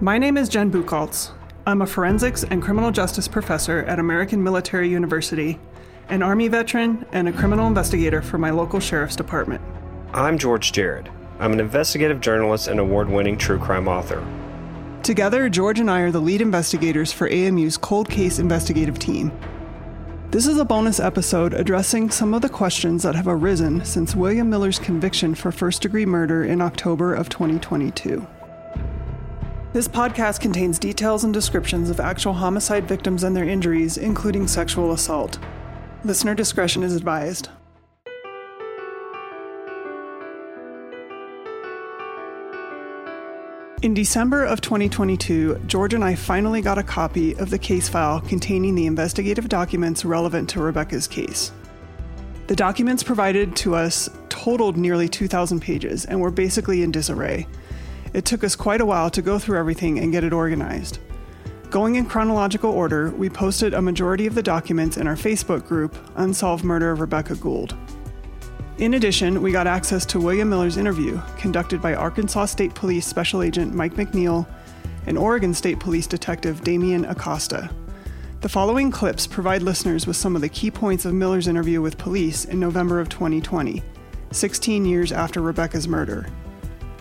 My name is Jen Bucholtz. I'm a forensics and criminal justice professor at American Military University, an Army veteran, and a criminal investigator for my local sheriff's department. I'm George Jared. I'm an investigative journalist and award winning true crime author. Together, George and I are the lead investigators for AMU's Cold Case Investigative Team. This is a bonus episode addressing some of the questions that have arisen since William Miller's conviction for first degree murder in October of 2022. This podcast contains details and descriptions of actual homicide victims and their injuries, including sexual assault. Listener discretion is advised. In December of 2022, George and I finally got a copy of the case file containing the investigative documents relevant to Rebekah's case. The documents provided to us totaled nearly 2,000 pages and were basically in disarray. It took us quite a while to go through everything and get it organized. Going in chronological order, we posted a majority of the documents in our Facebook group, Unsolved Murder of Rebekah Gould. In addition, we got access to William Miller's interview, conducted by Arkansas State Police Special Agent Mike McNeil and Oregon State Police Detective Damian Acosta. The following clips provide listeners with some of the key points of Miller's interview with police in November of 2020, 16 years after Rebekah's murder.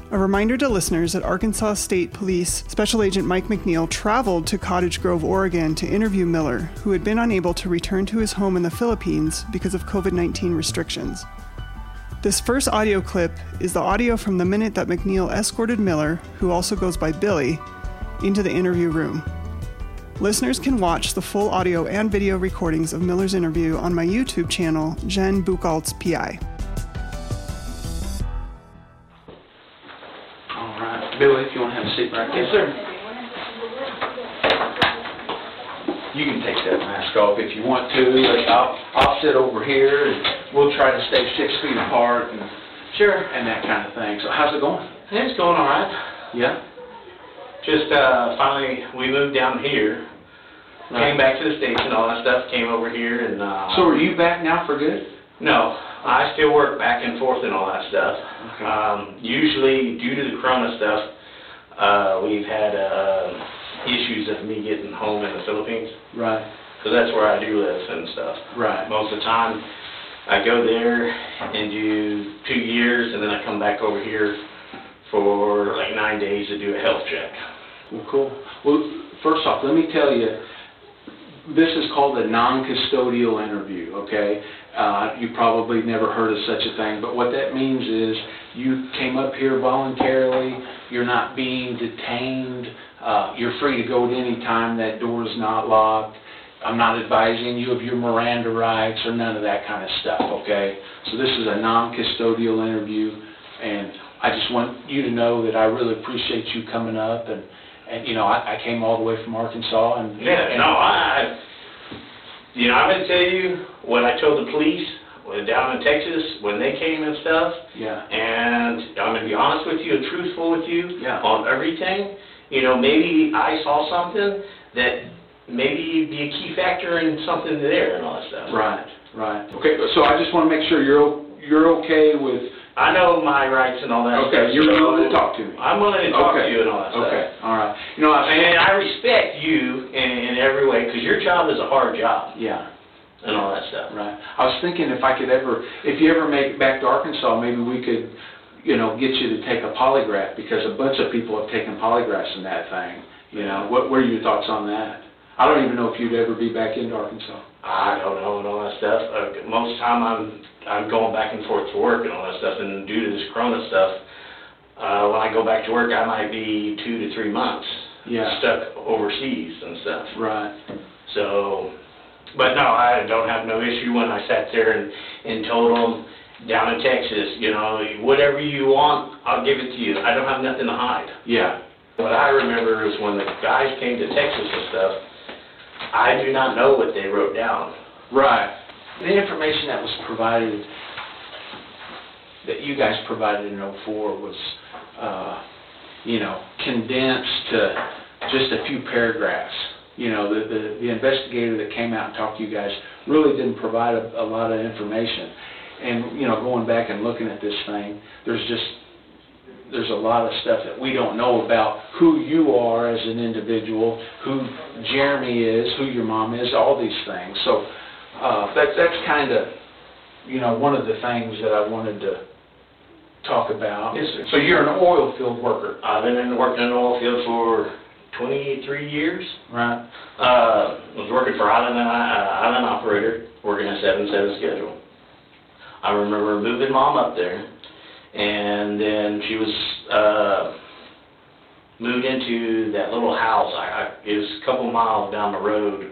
A reminder to listeners that Arkansas State Police Special Agent Mike McNeil traveled to Cottage Grove, Oregon to interview Miller, who had been unable to return to his home in the Philippines because of COVID 19 restrictions. This first audio clip is the audio from the minute that McNeil escorted Miller, who also goes by Billy, into the interview room. Listeners can watch the full audio and video recordings of Miller's interview on my YouTube channel, Jen Bucholtz PI. Billy, if you want to have a seat right there. Yes, sir. You can take that mask off if you want to. I'll, I'll sit over here and we'll try to stay six feet apart and, Sure. and that kind of thing. So how's it going? It's going all right. Yeah? Just uh, finally, we moved down here. Came back to the States and all that stuff, came over here and, uh... So are you back now for good? No, I still work back and forth and all that stuff. Okay. Um, usually, due to the Corona stuff, uh, we've had, uh, issues of me getting home in the Philippines. Right. Because that's where I do live and stuff. Right. Most of the time, I go there and do two years, and then I come back over here for like nine days to do a health check. Well, cool. Well, first off, let me tell you, this is called a non-custodial interview, okay? Uh, you probably never heard of such a thing, but what that means is you came up here voluntarily, you're not being detained, uh, you're free to go at any time, that door is not locked. I'm not advising you of your Miranda rights or none of that kind of stuff, okay? So this is a non-custodial interview, and I just want you to know that I really appreciate you coming up, and, and you know, I, I came all the way from Arkansas, and... Yeah, and- no, I, you know, I'm gonna tell you what I told the police when down in Texas when they came and stuff. Yeah. And I'm gonna be honest with you and truthful with you Yeah. on everything. You know, maybe I saw something that maybe be a key factor in something there and all that stuff. Right, right. Okay, so I just want to make sure you're, o- you're okay with, I know my rights and all that stuff. okay, you're so willing to talk to me? I'm willing to talk to you and all that stuff. Okay, all right. You know, I, And I respect you in, in every way, because your job is a hard job yeah, and all that stuff. right. I was thinking if I could ever, if you ever make it back to Arkansas, maybe we could, you know, get you to take a polygraph, because a bunch of people have taken polygraphs in that thing. You know, what, what are your thoughts on that? I don't even know if you'd ever be back into Arkansas. I don't know and all that stuff. Uh, most of the time I'm, I'm going back and forth to work and all that stuff, and due to this Corona stuff, uh, when I go back to work, I might be two to three months Yeah. stuck overseas and stuff. Right. So, but no, I don't have no issue when I sat there and, and told them down in Texas, you know, whatever you want, I'll give it to you. I don't have nothing to hide. Yeah. What I remember is when the guys came to Texas and stuff, I do not know what they wrote down. Right. The information that was provided, that you guys provided in '04 was, uh, you know, condensed to just a few paragraphs. You know, the, the, the investigator that came out and talked to you guys really didn't provide a, a lot of information. And, you know, going back and looking at this thing, there's just there's a lot of stuff that we don't know about who you are as an individual, who Jeremy is, who your mom is, all these things. So uh, that's that's kind of you know one of the things that I wanted to talk about. Yes, sir. So you're an oil field worker, I've been in, working in the oil field for 23 years. right? Uh, was working for Island, uh, Island Operator, working a 7-7 schedule. I remember moving mom up there, and then she was, uh, moved into that little house. I, I, it was a couple miles down the road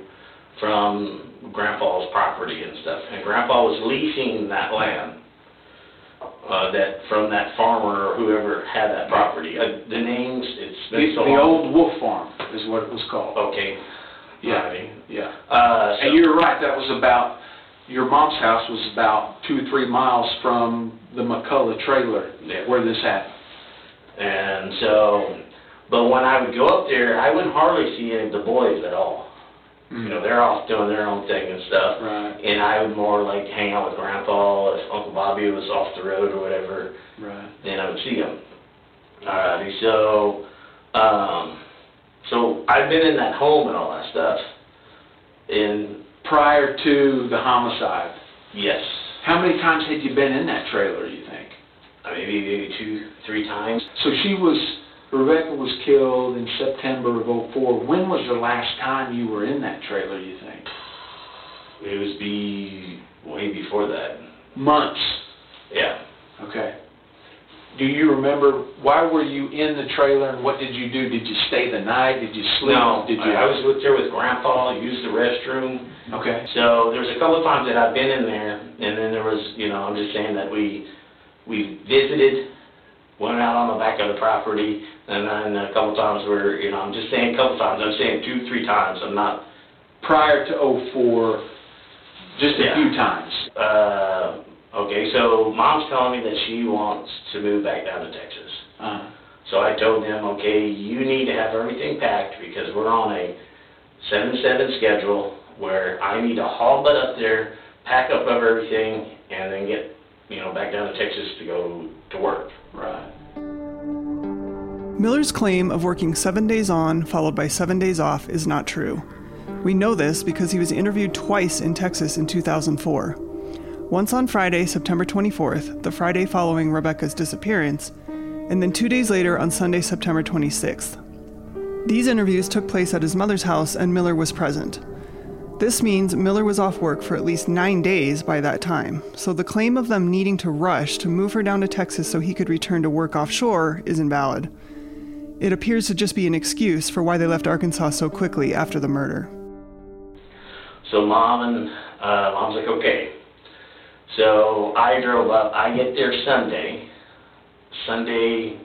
from Grandpa's property and stuff. And Grandpa was leasing that land, uh, that, from that farmer or whoever had that property. Uh, the names, it's The, been so the long. old Wolf Farm is what it was called. Okay. Yeah. Alrighty. Yeah. Uh, so- And you're right, that was about, your mom's house was about two, or three miles from the McCullough trailer Yeah. where this happened. And so, but when I would go up there, I wouldn't hardly see any of the boys at all. You know, they're off doing their own thing and stuff. Right, And I would more like hang out with Grandpa, if Uncle Bobby was off the road or whatever, right. then I would see him. Alrighty, so, um, so I've been in that home and all that stuff. And, Prior to the homicide, yes, how many times had you been in that trailer, you think? Uh, maybe, maybe two, three times. So she was, Rebekah was killed in September of '04. When was the last time you were in that trailer, you think? It was be, way before that. Months. Do you remember, why were you in the trailer and what did you do? Did you stay the night? Did you sleep? No, Did you? I I was with there with Grandpa, used the restroom. Okay. So there was a couple of times that I've been in there, and then there was, you know, I'm just saying that we, we visited, went out on the back of the property, and then a couple of times where, you know, I'm just saying a couple of times, I'm saying two, three times, I'm not, Prior to '04, just a Yeah. few times. uh, okay, so mom's telling me that she wants to move back down to Texas. Uh, So I told them, okay, you need to have everything packed because we're on a seven-seven schedule where I need to haul butt up there, pack up of everything, and then get, you know, back down to Texas to go to work. right. Miller's claim of working seven days on, followed by seven days off, is not true. We know this because he was interviewed twice in Texas in 2004. Once on Friday, September 24th, the Friday following Rebekah's disappearance, and then two days later on Sunday, September 26th. These interviews took place at his mother's house and Miller was present. This means Miller was off work for at least nine days by that time, so the claim of them needing to rush to move her down to Texas so he could return to work offshore is invalid. It appears to just be an excuse for why they left Arkansas so quickly after the murder. So mom and, uh, mom's like, okay. So I drove up, I get there Sunday, Sunday,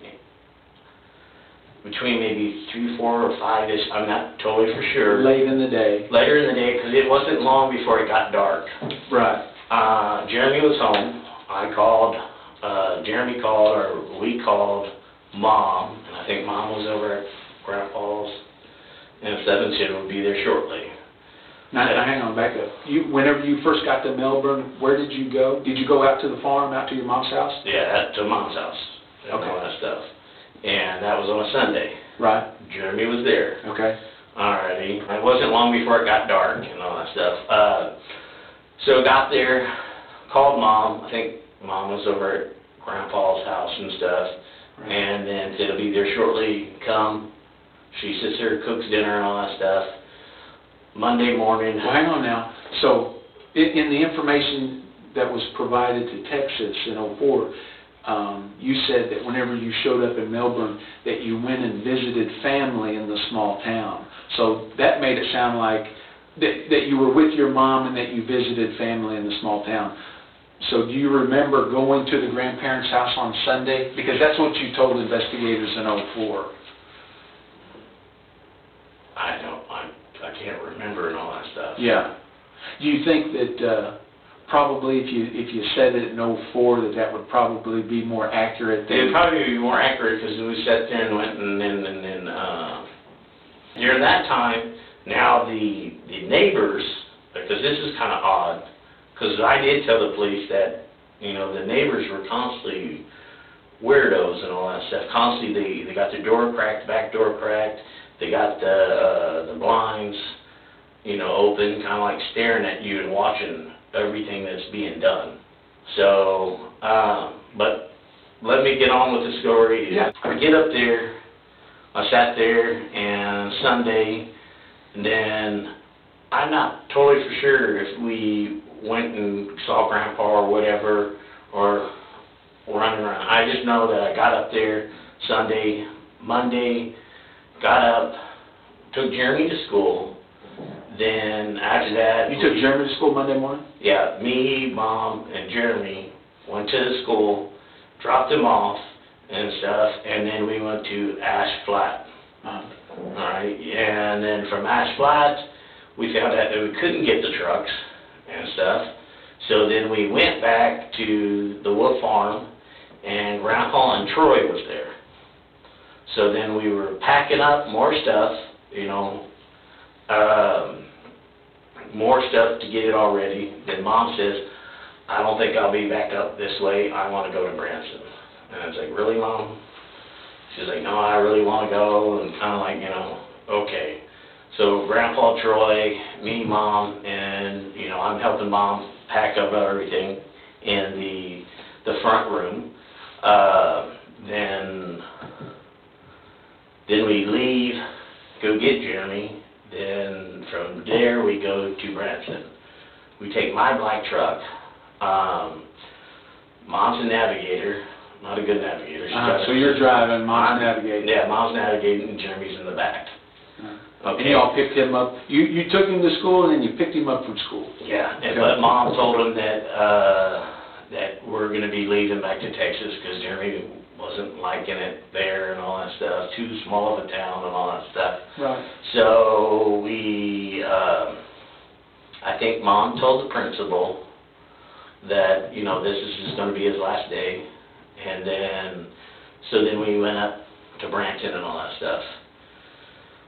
between maybe three, four, or five-ish, I'm not totally for sure. Late in the day. Later in the day, because it wasn't long before it got dark. Right. Uh, Jeremy was home. I called, uh, Jeremy called, or we called mom, and I think mom was over at Grandpa's, and that she would be there shortly. Now, now hang on, back up. You, whenever you first got to Melbourne, where did you go? Did you go out to the farm, out to your mom's house? Yeah, that, to mom's house, and all Okay. that stuff. And that was on a Sunday. Right. Jeremy was there. Okay. Alrighty. It wasn't long before it got dark and all that stuff. Uh, so got there, called mom. I think mom was over at grandpa's house and stuff. Right. And then said, it'll be there shortly, come. She sits there, cooks dinner and all that stuff. Monday morning, Well, hang on now. So, in, in the information that was provided to Texas in '04, um, you said that whenever you showed up in Melbourne, that you went and visited family in the small town. So that made it sound like that, that you were with your mom and that you visited family in the small town. So do you remember going to the grandparents' house on Sunday? Because that's what you told investigators in '04. I don't, and all that stuff. Yeah. Do you think that uh, probably if you if you said it in '04 that that would probably be more accurate It'd than probably be more accurate because we sat there and went and then, and then, uh, during that time, now the, the neighbors, because this is kind of odd, because I did tell the police that, you know, the neighbors were constantly weirdos and all that stuff. Constantly, they, they got the door cracked, back door cracked, they got the, uh, the blinds, you know, open, kinda like staring at you and watching everything that's being done. So, um, but let me get on with the story. Yeah. I get up there, I sat there and Sunday, and then I'm not totally for sure if we went and saw grandpa or whatever, or running around. I just know that I got up there Sunday, Monday, got up, took Jeremy to school. Then after that, You took we- Jeremy to school Monday morning? yeah, me, mom, and Jeremy went to the school, dropped him off and stuff, and then we went to Ash Flat. Uh, Alright, and then from Ash Flat, we found out that we couldn't get the trucks and stuff. So then we went back to the Wolf Farm, and Grandpa and Troy was there. So then we were packing up more stuff, you know, um, more stuff to get it all ready. Then Mom says, I don't think I'll be back up this late. I wanna go to Branson. And I was like, really, Mom? She's like, no, I really want to go, and kind of like, you know, okay. So Grandpa Troy, me, Mom, and, you know, I'm helping Mom pack up everything in the, the front room. Uh, then, then we leave, go get Jeremy, then from there we go to Branson. We take my black truck, um, Mom's a navigator, not a good navigator. Uh, so you're driving, mom's navigating. Yeah, mom's navigating and Jeremy's in the back. And you all picked him up, you, you took him to school and then you picked him up from school? Yeah, and, Okay. but mom told him that, uh, that we're gonna be leaving back to Texas, cause Jeremy wasn't liking it there and all that stuff, too small of a town and all that stuff. Right. So we, um, I think mom told the principal that, you know, this is just gonna be his last day. And then, so then we went up to Branson and all that stuff.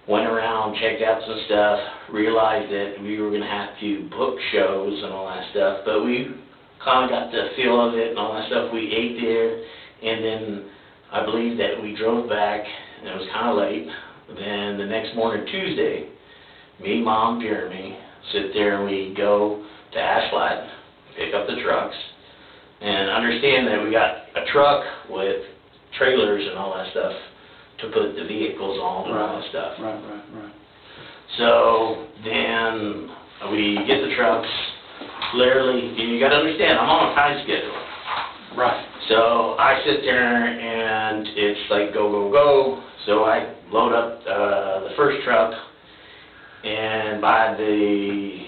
Went around, checked out some stuff, realized that we were gonna have to book shows and all that stuff, but we kinda got the feel of it and all that stuff. We ate there, and then I believe that we drove back, and it was kinda late. Then the next morning, Tuesday, me, mom, Jeremy, sit there and we go to Ash Flat, pick up the trucks, and understand that we got a truck with trailers and all that stuff to put the vehicles on and all that stuff. Right, right, right. So then we get the trucks, literally, and you gotta understand, I'm on a time schedule. Right. So I sit there and it's like go, go, go. So I load up, uh, the first truck and by the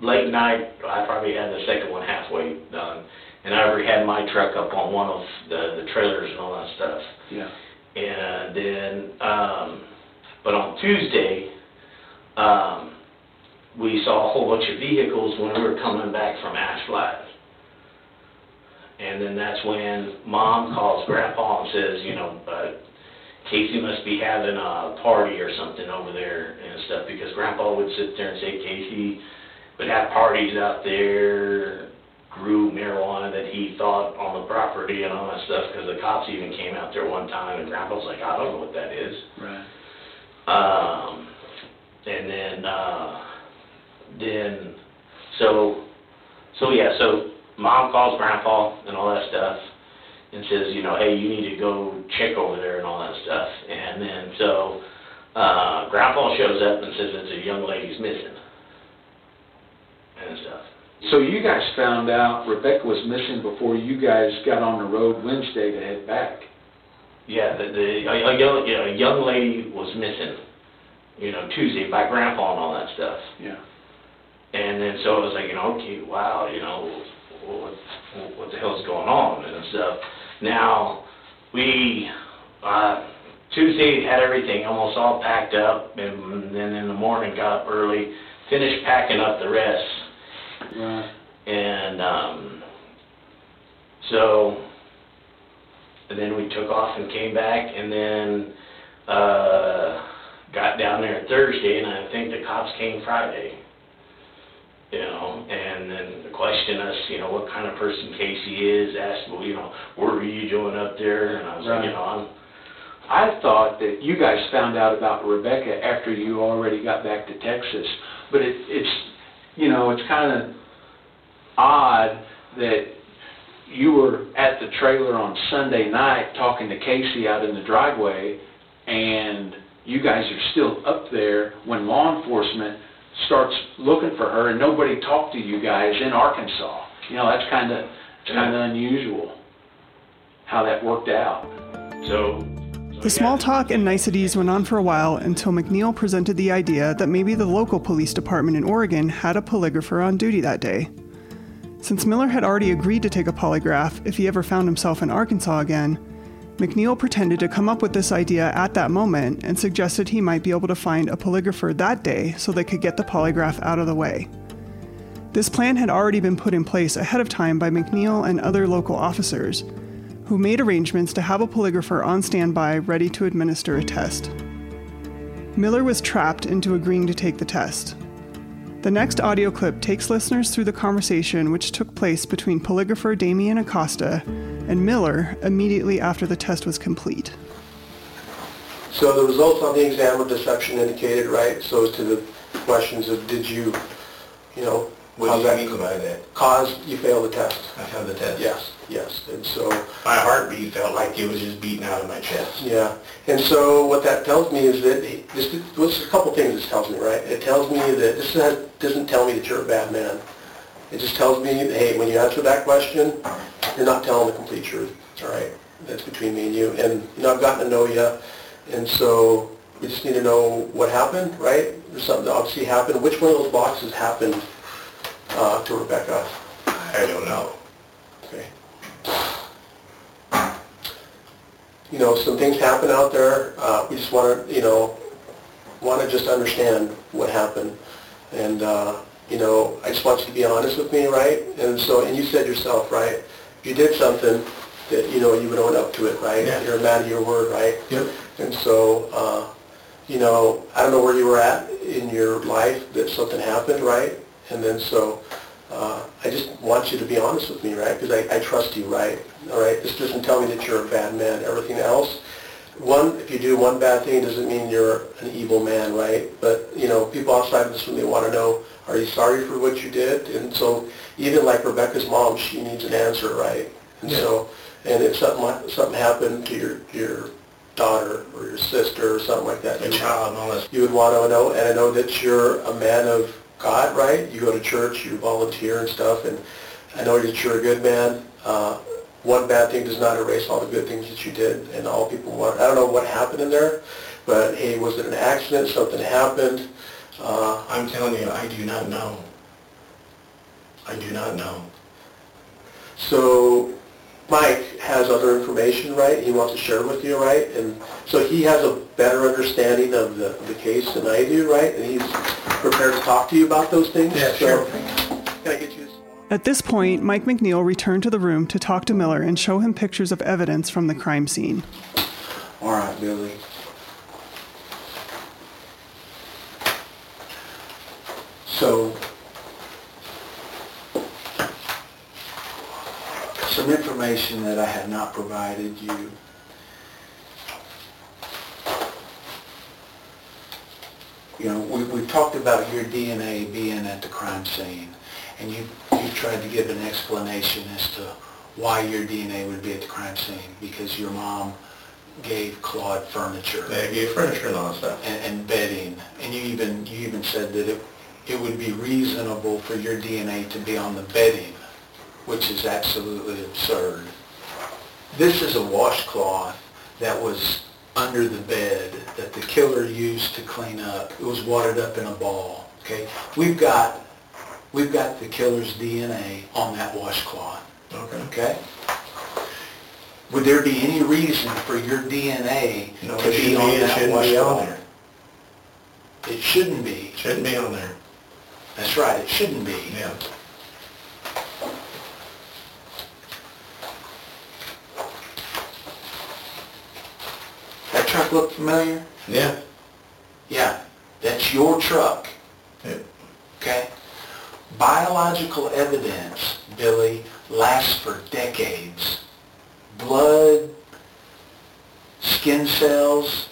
late night, I probably had the second one halfway done. And I already had my truck up on one of the, the trailers and all that stuff. Yeah. And then, um, but on Tuesday, um, we saw a whole bunch of vehicles when we were coming back from Ash Flat. And then that's when mom calls grandpa and says, you know, uh, Casey must be having a party or something over there and stuff, because grandpa would sit there and say Casey would have parties out there, grew marijuana that he thought on the property and all that stuff, because the cops even came out there one time, and grandpa's like, I don't know what that is. Right. Um, and then, uh, then, so, so yeah, so mom calls grandpa and all that stuff and says, you know, hey, you need to go check over there and all that stuff. And then, so, uh, grandpa shows up and says it's a young lady's missing and stuff. So you guys found out Rebekah was missing before you guys got on the road Wednesday to head back? Yeah, the, the, a, a young, you know, a young lady was missing, you know, Tuesday by grandpa and all that stuff. Yeah. And then so it was like, you know, okay, wow, you know, what, what the hell's going on and stuff. Now, we, uh, Tuesday had everything almost all packed up, and then in the morning got up early, finished packing up the rest. Right. And, um, so, and then we took off and came back, and then, uh, got down there Thursday, and I think the cops came Friday. You know, and then, question us, you know, what kind of person Casey is, ask, well, you know, where were you doing up there? And I was like, you know, I'm, I thought that you guys found out about Rebekah after you already got back to Texas, but it, it's, you know, it's kind of odd that you were at the trailer on Sunday night talking to Casey out in the driveway, and you guys are still up there when law enforcement starts looking for her, and nobody talked to you guys in Arkansas. You know, that's kind of, kind of unusual how that worked out. so. The small talk and niceties went on for a while until McNeil presented the idea that maybe the local police department in Oregon had a polygrapher on duty that day. Since Miller had already agreed to take a polygraph if he ever found himself in Arkansas again, McNeil pretended to come up with this idea at that moment and suggested he might be able to find a polygrapher that day so they could get the polygraph out of the way. This plan had already been put in place ahead of time by McNeil and other local officers, who made arrangements to have a polygrapher on standby ready to administer a test. Miller was trapped into agreeing to take the test. The next audio clip takes listeners through the conversation which took place between polygrapher Damian Acosta and Miller immediately after the test was complete. So the results on the exam of deception indicated, right, so as to the questions of did you, you know, What how's do you that mean by that? Cause you failed the test? I failed the test? Yes, yes, and so, My heartbeat felt like it was just beating out of my chest. yeah, and so what that tells me is that, he- this, this a couple things this tells me, right? It tells me that, this is- doesn't tell me that you're a bad man. It just tells me, hey, when you answer that question, you're not telling the complete truth, all right? That's between me and you, and, you know, I've gotten to know you, and so we just need to know what happened, right? There's something that obviously happened. Which one of those boxes happened uh, to Rebekah? I don't know. Okay. You know, some things happen out there. Uh, we just want to, you know, want to just understand what happened. And, uh, you know, I just want you to be honest with me, right? And so, and you said yourself, right? You did something that, you know, you would own up to it, right? Yeah. You're a man of your word, right? Yep. And so, uh, you know, I don't know where you were at in your life that something happened, right? And then so, uh, I just want you to be honest with me, right? Because I, I trust you, right? All right? This doesn't tell me that you're a bad man. Everything else, one, if you do one bad thing, doesn't mean you're an evil man, right? But, you know, people outside of this room, they want to know, are you sorry for what you did? And so, even like Rebekah's mom, she needs an answer, right? And Yeah. so, and if something, something happened to your, your daughter or your sister or something like that, you- child molested. you would want to know, and I know that you're a man of God, right? You go to church, you volunteer and stuff, and I know that you're a good man. Uh, one bad thing does not erase all the good things that you did, and all people want. I don't know what happened in there, but hey, was it an accident? Something happened? Uh, I'm telling you, I do not know. I do not know. so Mike has other information, right? He wants to share with you, right? And so he has a better understanding of the, the case than I do, right? And he's prepared to talk to you about those things. Yeah, So, sure. Can I get you this? At this point, Mike McNeil returned to the room to talk to Miller and show him pictures of evidence from the crime scene. All right, Billy. So, some information that I had not provided you. You know, we, we've talked about your DNA being at the crime scene, and you, you tried to give an explanation as to why your DNA would be at the crime scene, because your mom gave Claude furniture They gave furniture and all that stuff. and, and bedding, and you even, you even said that it, it would be reasonable for your DNA to be on the bedding, which is absolutely absurd. This is a washcloth that was under the bed that the killer used to clean up. It was watered up in a ball, okay? We've got, we've got the killer's DNA on that washcloth, Okay. okay? Would there be any reason for your DNA No, to be on that shouldn't be on washcloth? there. It shouldn't be. It shouldn't be on there. That's right, it shouldn't be. Yeah. That truck look familiar? Yeah. Yeah, that's your truck, Yeah. okay? Biological evidence, Billy, lasts for decades. Blood, skin cells,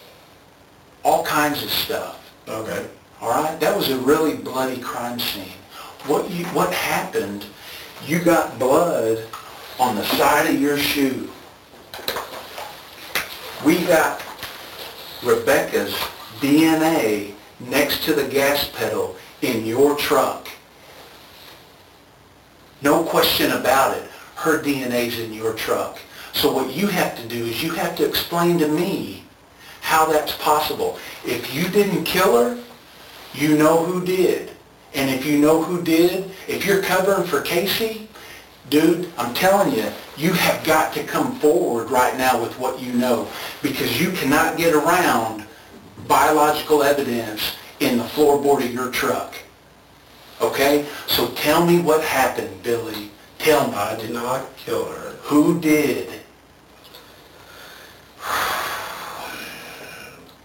all kinds of stuff. Okay. All right, that was a really bloody crime scene. What you what happened? You got blood on the side of your shoe. We got Rebekah's DNA next to the gas pedal in your truck. No question about it. Her DNA's in your truck. So what you have to do is you have to explain to me how that's possible. If you didn't kill her, you know who did. And if you know who did, if you're covering for Casey, dude, I'm telling you, you have got to come forward right now with what you know because you cannot get around biological evidence in the floorboard of your truck. Okay? So tell me what happened, Billy. Tell me. I did not kill her. Who did?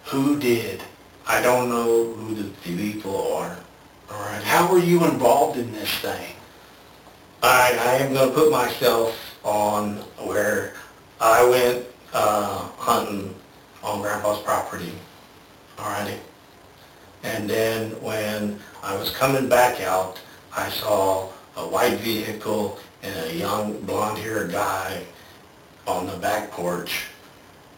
Who did? I don't know who the people are. All right. How were you involved in this thing? I, I am going to put myself on where I went uh, hunting on Grandpa's property. Alrighty. And then when I was coming back out, I saw a white vehicle and a young blonde-haired guy on the back porch.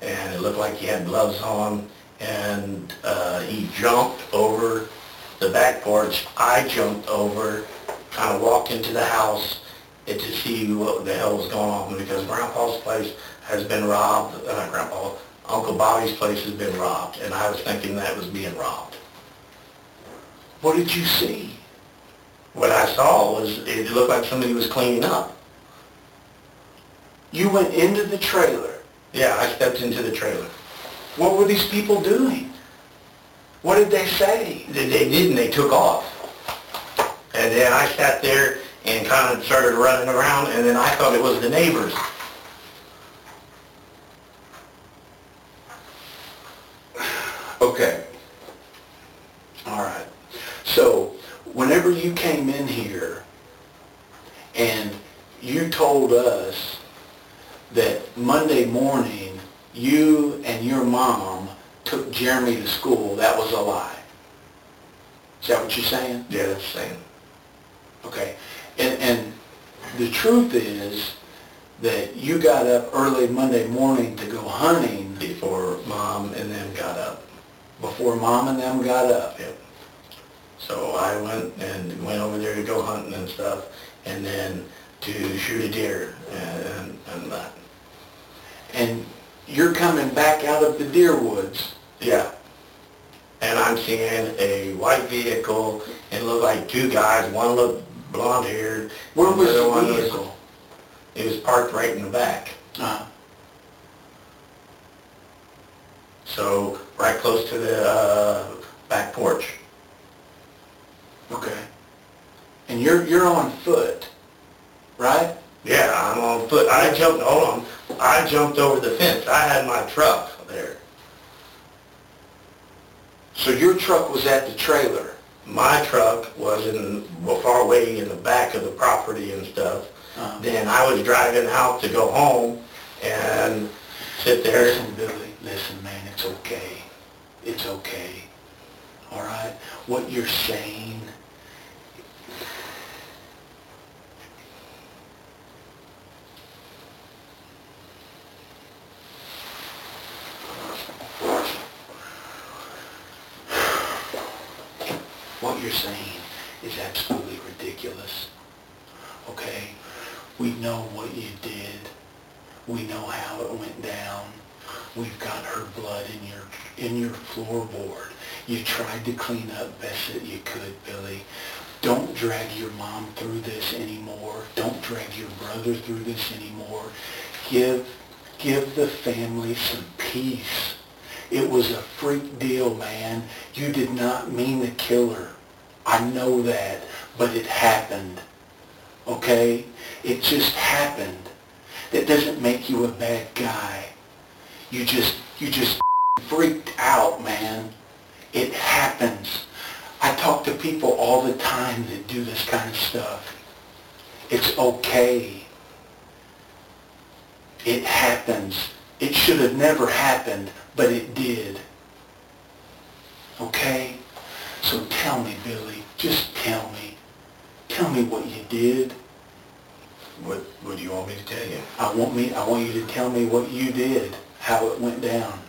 And it looked like he had gloves on. And uh, he jumped over the back porch. I jumped over, kind of walked into the house to see what the hell was going on because Grandpa's place has been robbed. Uh, Grandpa, Uncle Bobby's place has been robbed, and I was thinking that was being robbed. What did you see? What I saw was it looked like somebody was cleaning up. You went into the trailer. Yeah, I stepped into the trailer. What were these people doing? What did they say? They, they didn't. They took off. And then I sat there and kind of started running around, and then I thought it was the neighbors. Okay. All right. So, whenever you came in here and you told us that Monday morning you and your mom took Jeremy to school, that was a lie. Is that what you're saying? Yeah, that's saying. Okay. And, and the truth is that you got up early Monday morning to go hunting Before mom and them got up. before mom and them got up. Yep. So I went and went over there to go hunting and stuff, and then to shoot a deer and, and, and that. And you're coming back out of the deer woods. Yeah. And I'm seeing a white vehicle and it looked like two guys. One looked blonde haired. Where was other the one was- vehicle? It was parked right in the back. Uh, So right close to the uh, back porch. okay. And you're, you're on foot, right? Yeah, I'm on foot. I jumped, hold on. I jumped over the fence. I had my truck there. So your truck was at the trailer. My truck was in, far away in the back of the property and stuff. Uh, Then I was driving out to go home and sit there. Listen, Billy, listen, man, it's okay. It's okay. All right? What you're saying, what you're saying is absolutely ridiculous. Okay? We know what you did. We know how it went down. We've got her blood in your in your floorboard. You tried to clean up best that you could, Billy. Don't drag your mom through this anymore. Don't drag your brother through this anymore. Give give the family some peace. It was a freak deal, man. You did not mean to kill her. I know that, but it happened. Okay? It just happened. That doesn't make you a bad guy. You just, you just freaked out, man. It happens. I talk to people all the time that do this kind of stuff. It's okay. It happens. It should have never happened, but it did. Okay? So tell me, Billy, just tell me. Tell me what you did. What, what do you want me to tell you? I want me, I want you to tell me what you did, how it went down.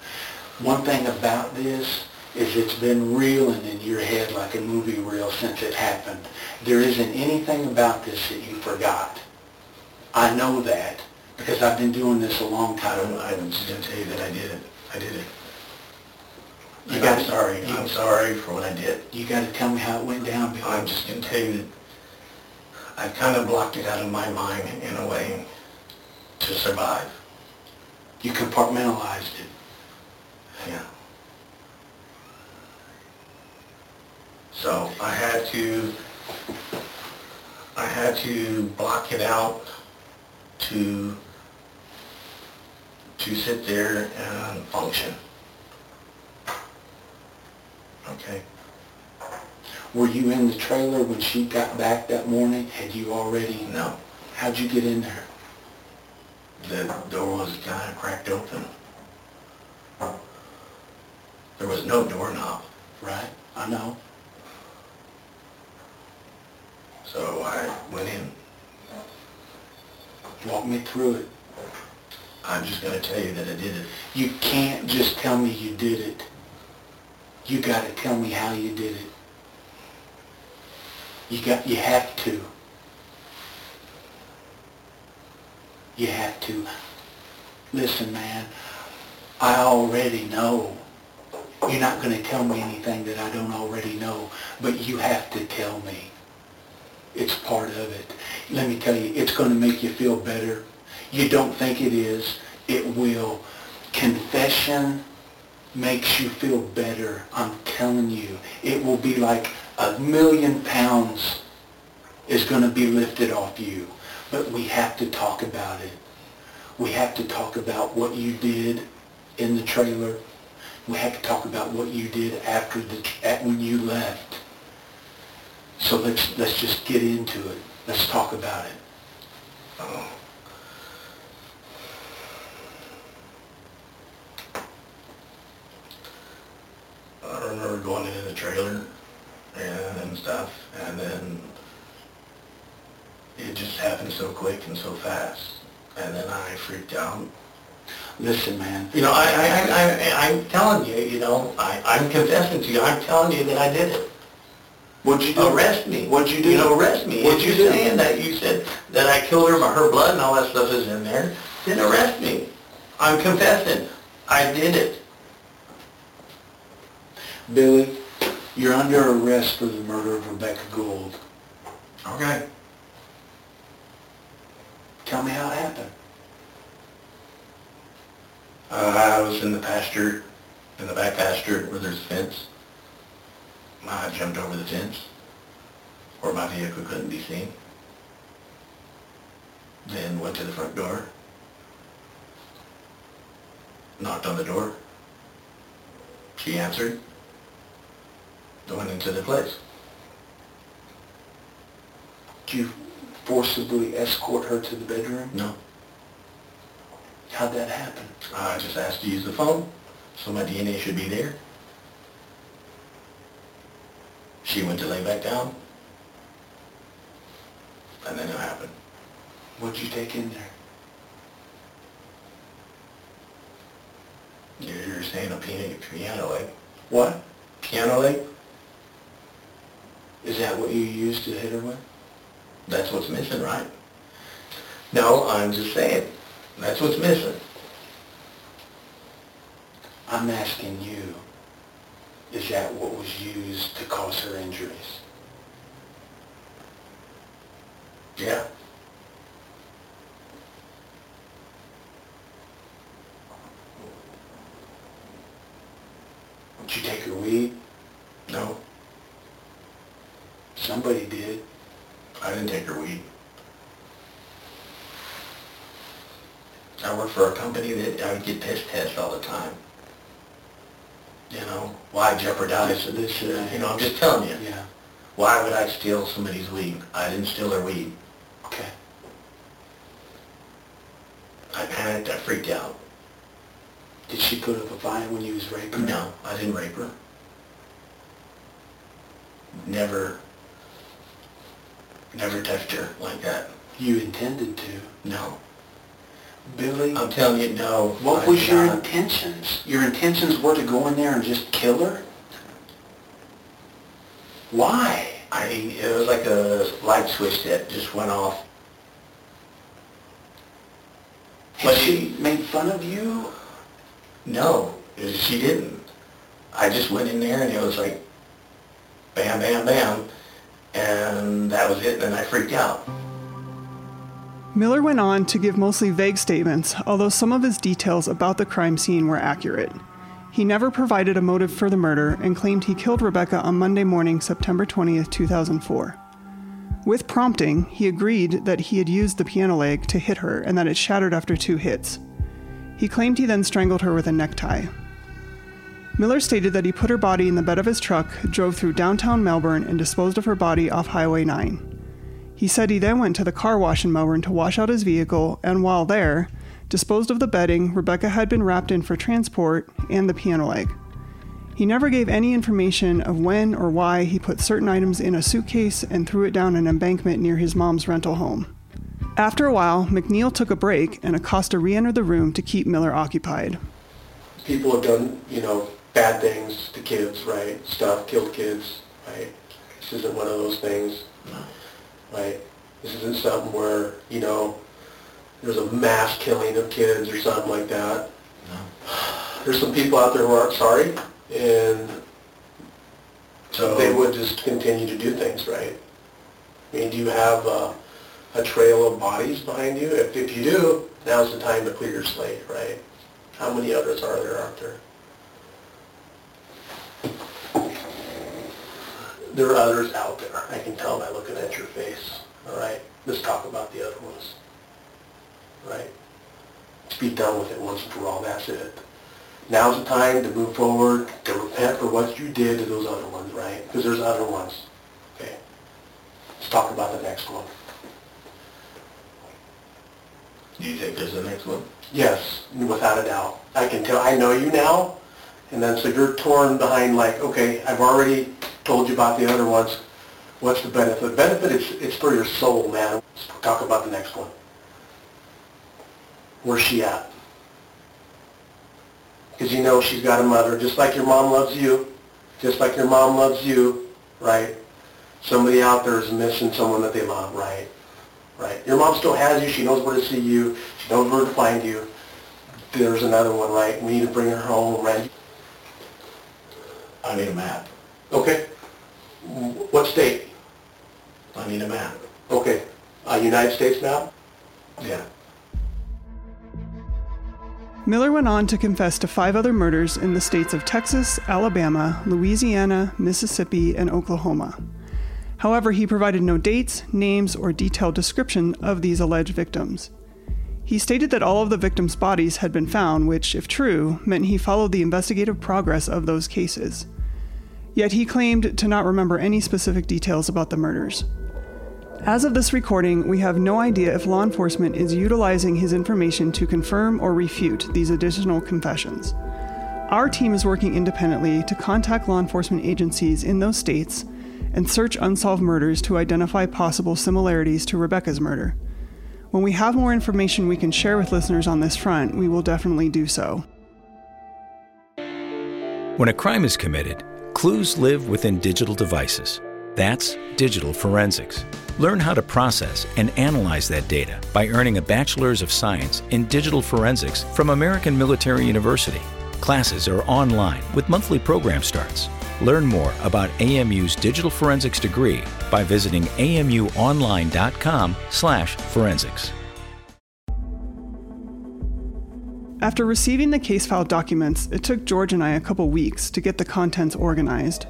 One thing about this is it's been reeling in your head like a movie reel since it happened. There isn't anything about this that you forgot. I know that because I've been doing this a long I time. I'm just gonna tell you that I did it. I did it. You got- I'm sorry. you- I'm sorry for what I did. You got to tell me how it went down, Billy. I'm just gonna tell you that I've kind of blocked it out of my mind in a way to survive. You compartmentalized it. Yeah. So I had to, I had to block it out to, to sit there and function. Okay. Were you in the trailer when she got back that morning? Had you already? No, How'd you get in there? the door was kind of cracked open. There was no doorknob, Right? I know. So I went in. Walk me through it. I'm just gonna tell you that I did it. You can't just tell me you did it. You got to tell me how you did it. You got. You have to. You have to. Listen, man. I already know. You're not going to tell me anything that I don't already know, but you have to tell me. It's part of it. Let me tell you, it's going to make you feel better. You don't think it is. It will. Confession makes you feel better. I'm telling you. It will be like a million pounds is going to be lifted off you. But we have to talk about it. We have to talk about what you did in the trailer. We have to talk about what you did after the when you left. So let's let's just get into it. Let's talk about it. Oh. I remember going into the trailer and, and stuff, and then it just happened so quick and so fast, and then I freaked out. Listen, man. You know, I, I, I, I, I'm telling you, you know, I, I'm confessing to you, I'm telling you that I did it. What'd you do? Arrest me. What'd you do? You know, arrest me. What'd If you you're do? saying that, you said that I killed her, her blood and all that stuff is in there, then arrest me. I'm confessing. I did it. Billy, you're under arrest for the murder of Rebekah Gould. Okay. Tell me how it happened. Uh, I was in the pasture, in the back pasture where there's a fence. I jumped over the fence where my vehicle couldn't be seen. Then went to the front door. Knocked on the door. She answered. Went into the place. Did you forcibly escort her to the bedroom? No. How'd that happen? I just asked to use the phone, so my DNA should be there. She went to lay back down, and then it happened. What'd you take in there? You're saying a piano, piano leg? What? Piano leg? Is that what you used to hit her with? That's what's missing, right? No, I'm just saying, that's what's missing. I'm asking you, is that what was used to cause her injuries? Yeah. Did you take her weed? No, Somebody did. I didn't take her weed. I work for a company that I would get piss tests all the time. You know, why jeopardize this? Uh, you know, I'm just telling you. Yeah. Why would I steal somebody's weed? I didn't steal their weed. Okay. I panicked. I freaked out. Did she put up a fight when you was raping her? No, I didn't rape her. Never, never touched her like that. You intended to. No. Billy, I'm telling you, no. what I was did your not. intentions? Your intentions were to go in there and just kill her? Why? I, it was like a light switch that just went off. Had But she made fun of you? No, she didn't. I just went in there and it was like, bam, bam, bam, and that was it. And then I freaked out. Miller went on to give mostly vague statements, although some of his details about the crime scene were accurate. He never provided a motive for the murder and claimed he killed Rebekah on Monday morning, September 20th, 2004. With prompting, he agreed that he had used the piano leg to hit her and that it shattered after two hits. He claimed he then strangled her with a necktie. Miller stated that he put her body in the bed of his truck, drove through downtown Melbourne, and disposed of her body off Highway 9. He said he then went to the car wash in Melbourne to wash out his vehicle, and while there, disposed of the bedding Rebekah had been wrapped in for transport and the piano leg. He never gave any information of when or why he put certain items in a suitcase and threw it down an embankment near his mom's rental home. After a while, McNeil took a break and Acosta re entered the room to keep Miller occupied. People have done, you know, bad things to kids, right? Stuff, killed kids, right? This isn't one of those things, right? This isn't something where, you know, there's a mass killing of kids or something like that. There's some people out there who aren't sorry, and So they would just continue to do things, right? I mean, do you have uh, a trail of bodies behind you? If, if you do, now's the time to clear your slate, right? How many others are there out there? There are others out there. I can tell by looking at your face, all right? Let's talk about the other ones, right? Let's be done with it once and for all, that's it. Now's the time to move forward, to repent for what you did to those other ones, right? Because there's other ones, okay? Let's talk about the next one. do you think there's the next one? Yes, without a doubt. I can tell, I know you now, and then so you're torn behind like, okay, I've already told you about the other ones. What's the benefit? Benefit, it's, it's for your soul, man. Let's talk about the next one. Where's she at? Because you know she's got a mother, just like your mom loves you, just like your mom loves you, right? Somebody out there is missing someone that they love, right? Right. Your mom still has you. She knows where to see you. She knows where to find you. There's another one, right? We need to bring her home, right? I need a map. Okay. What state? I need a map. Okay. Uh, United States map? Yeah. Miller went on to confess to five other murders in the states of Texas, Alabama, Louisiana, Mississippi, and Oklahoma. However, he provided no dates, names, or detailed description of these alleged victims. He stated that all of the victims' bodies had been found, which, if true, meant he followed the investigative progress of those cases. Yet he claimed to not remember any specific details about the murders. As of this recording, we have no idea if law enforcement is utilizing his information to confirm or refute these additional confessions. Our team is working independently to contact law enforcement agencies in those states and search unsolved murders to identify possible similarities to Rebekah's murder. When we have more information we can share with listeners on this front, we will definitely do so. When a crime is committed, clues live within digital devices. That's digital forensics. Learn how to process and analyze that data by earning a Bachelor's of Science in Digital Forensics from American Military University. Classes are online with monthly program starts. Learn more about AMU's digital forensics degree by visiting amuonline.com/forensics. After receiving the case file documents, it took George and I a couple weeks to get the contents organized.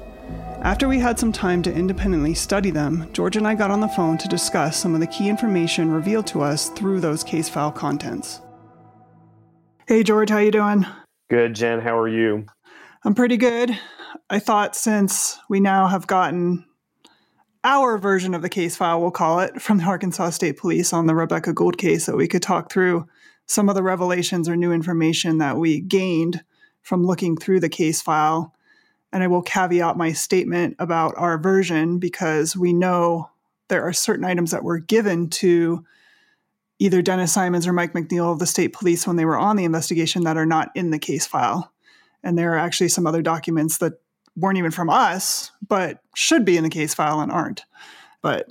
After we had some time to independently study them, George and I got on the phone to discuss some of the key information revealed to us through those case file contents. Hey George, how you doing? Good, Jen. How are you? I'm pretty good. I thought since we now have gotten our version of the case file, we'll call it, from the Arkansas State Police on the Rebekah Gould case, that we could talk through some of the revelations or new information that we gained from looking through the case file. And I will caveat my statement about our version because we know there are certain items that were given to either Dennis Simons or Mike McNeil of the state police when they were on the investigation that are not in the case file. And there are actually some other documents that weren't even from us, but should be in the case file and aren't. But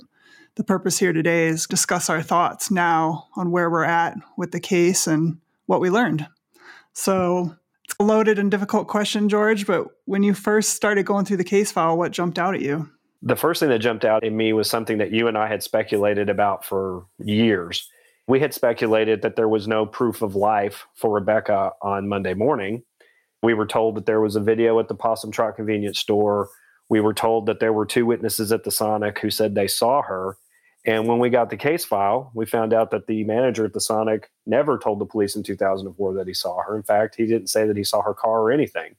the purpose here today is discuss our thoughts now on where we're at with the case and what we learned. So it's a loaded and difficult question, George, but when you first started going through the case file, what jumped out at you? The first thing that jumped out at me was something that you and I had speculated about for years. We had speculated that there was no proof of life for Rebekah on Monday morning. We were told that there was a video at the Possum Trot convenience store. We were told that there were two witnesses at the Sonic who said they saw her. And when we got the case file, we found out that the manager at the Sonic never told the police in 2004 that he saw her. In fact, he didn't say that he saw her car or anything.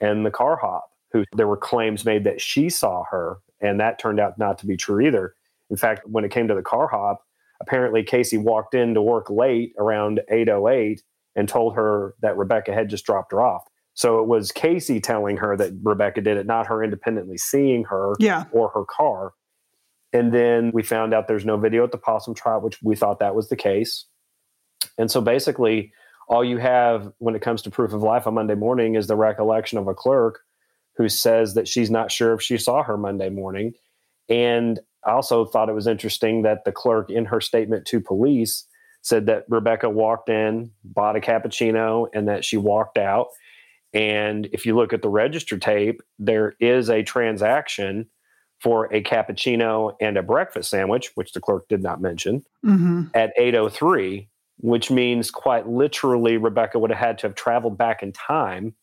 And the car hop, who there were claims made that she saw her, and that turned out not to be true either. In fact, when it came to the car hop, apparently Casey walked in to work late around 808 and told her that Rebekah had just dropped her off. So it was Casey telling her that Rebekah did it, not her independently seeing her yeah. or her car. And then we found out there's no video at the possum trot, which we thought that was the case. And so basically, all you have when it comes to proof of life on Monday morning is the recollection of a clerk who says that she's not sure if she saw her Monday morning. And I also thought it was interesting that the clerk in her statement to police said that Rebekah walked in, bought a cappuccino, and that she walked out. And if you look at the register tape, there is a transaction for a cappuccino and a breakfast sandwich, which the clerk did not mention, mm-hmm. at 803, which means quite literally Rebekah would have had to have traveled back in time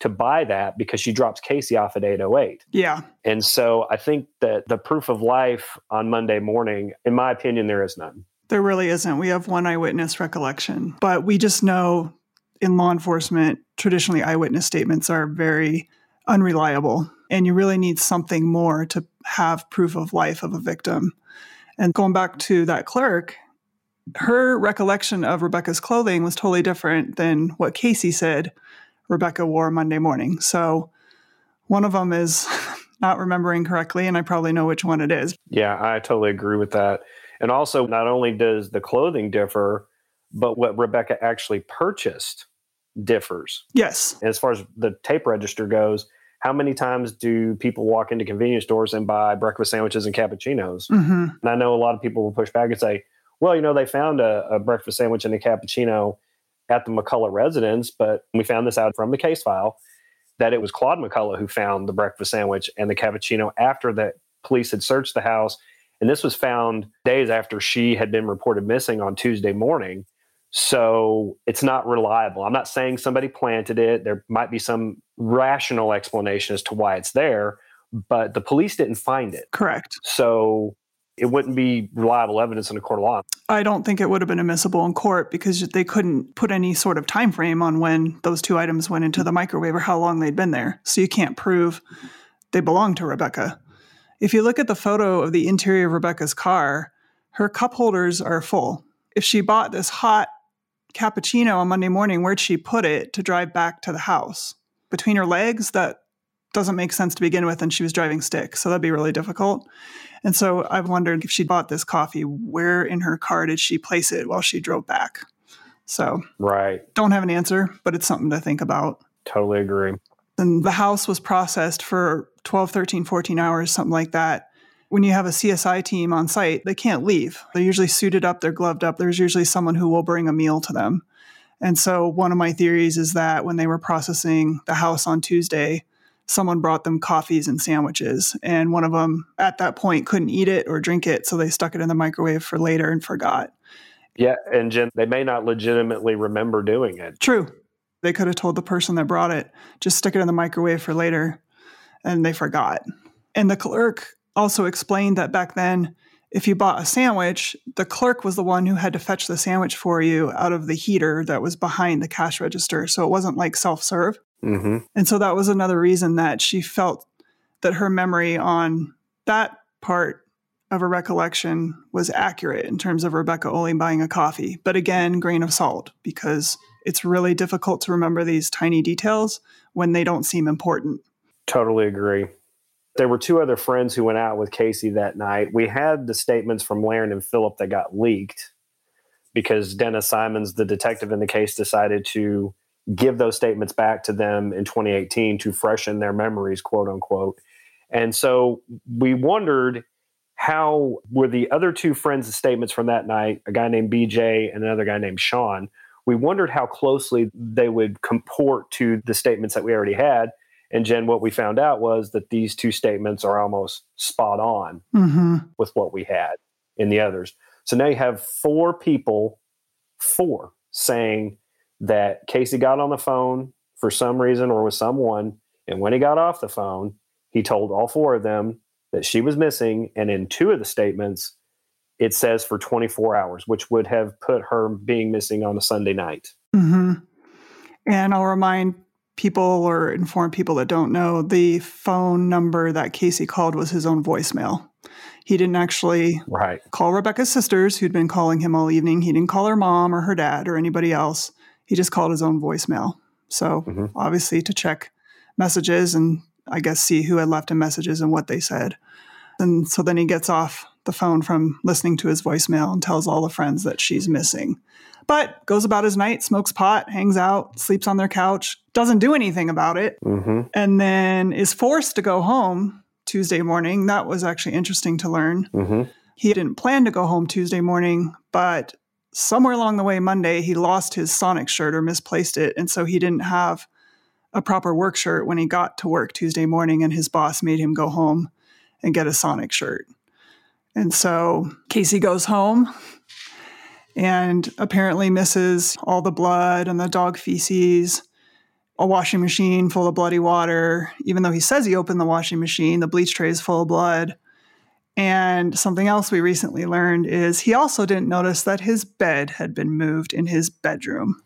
to buy that because she drops Casey off at 808. Yeah. And so I think that the proof of life on Monday morning, in my opinion, there is none. There really isn't. We have one eyewitness recollection, but we just know in law enforcement, traditionally eyewitness statements are very unreliable and you really need something more to have proof of life of a victim. And going back to that clerk, her recollection of Rebekah's clothing was totally different than what Casey said Rebekah wore Monday morning. So one of them is not remembering correctly, and I probably know which one it is. Yeah, I totally agree with that. And also, not only does the clothing differ, but what Rebekah actually purchased differs. Yes. As far as the tape register goes, how many times do people walk into convenience stores and buy breakfast sandwiches and cappuccinos? Mm-hmm. And I know a lot of people will push back and say, well, you know, they found a, a breakfast sandwich and a cappuccino at the McCullough residence, but we found this out from the case file that it was Claude McCullough who found the breakfast sandwich and the cappuccino after the police had searched the house. And this was found days after she had been reported missing on Tuesday morning. So it's not reliable. I'm not saying somebody planted it. There might be some rational explanation as to why it's there, but the police didn't find it. Correct. So it wouldn't be reliable evidence in a court of law. I don't think it would have been admissible in court because they couldn't put any sort of time frame on when those two items went into the microwave or how long they'd been there. So you can't prove they belong to Rebekah. If you look at the photo of the interior of Rebekah's car, her cup holders are full. If she bought this hot cappuccino on Monday morning, where'd she put it to drive back to the house? Between her legs? That doesn't make sense to begin with, and she was driving stick, so that'd be really difficult. And so I've wondered if she bought this coffee, where in her car did she place it while she drove back? So, right. Don't have an answer, but it's something to think about. Totally agree. And the house was processed for 12, 13, 14 hours, something like that when you have a CSI team on site, they can't leave. They're usually suited up, they're gloved up. There's usually someone who will bring a meal to them. And so, one of my theories is that when they were processing the house on Tuesday, someone brought them coffees and sandwiches. And one of them at that point couldn't eat it or drink it. So they stuck it in the microwave for later and forgot. Yeah. And Jen, they may not legitimately remember doing it. True. They could have told the person that brought it, just stick it in the microwave for later. And they forgot. And the clerk also explained that back then, if you bought a sandwich, the clerk was the one who had to fetch the sandwich for you out of the heater that was behind the cash register. So it wasn't like self serve. hmm And so that was another reason that she felt that her memory on that part of a recollection was accurate in terms of Rebekah only buying a coffee. But again, grain of salt, because it's really difficult to remember these tiny details when they don't seem important. Totally agree. There were two other friends who went out with Casey that night. We had the statements from Laren and Philip that got leaked because Dennis Simons, the detective in the case, decided to give those statements back to them in 2018 to freshen their memories, quote unquote. And so we wondered how were the other two friends' statements from that night, a guy named BJ and another guy named Sean. We wondered how closely they would comport to the statements that we already had. And Jen, what we found out was that these two statements are almost spot on Mm-hmm. with what we had in the others. So now you have four people, four, saying that Casey got on the phone for some reason or with someone. And when he got off the phone, he told all four of them that she was missing. And in two of the statements, it says for 24 hours, which would have put her being missing on a Sunday night. hmm And I'll remind people or inform people that don't know the phone number that Casey called was his own voicemail. He didn't actually Right. call Rebekah's sisters, who'd been calling him all evening. He didn't call her mom or her dad or anybody else. He just called his own voicemail. So, Mhm. obviously, to check messages and I guess see who had left him messages and what they said. And so then he gets off the phone from listening to his voicemail and tells all the friends that she's missing. But goes about his night, smokes pot, hangs out, sleeps on their couch, doesn't do anything about it hmm and then is forced to go home Tuesday morning. That was actually interesting to learn. hmm He didn't plan to go home Tuesday morning, but somewhere along the way, Monday, he lost his Sonic shirt or misplaced it. And so he didn't have a proper work shirt when he got to work Tuesday morning, and his boss made him go home and get a Sonic shirt. And so Casey goes home and apparently misses all the blood and the dog feces, a washing machine full of bloody water. Even though he says he opened the washing machine, the bleach tray is full of blood. And something else we recently learned is he also didn't notice that his bed had been moved in his bedroom.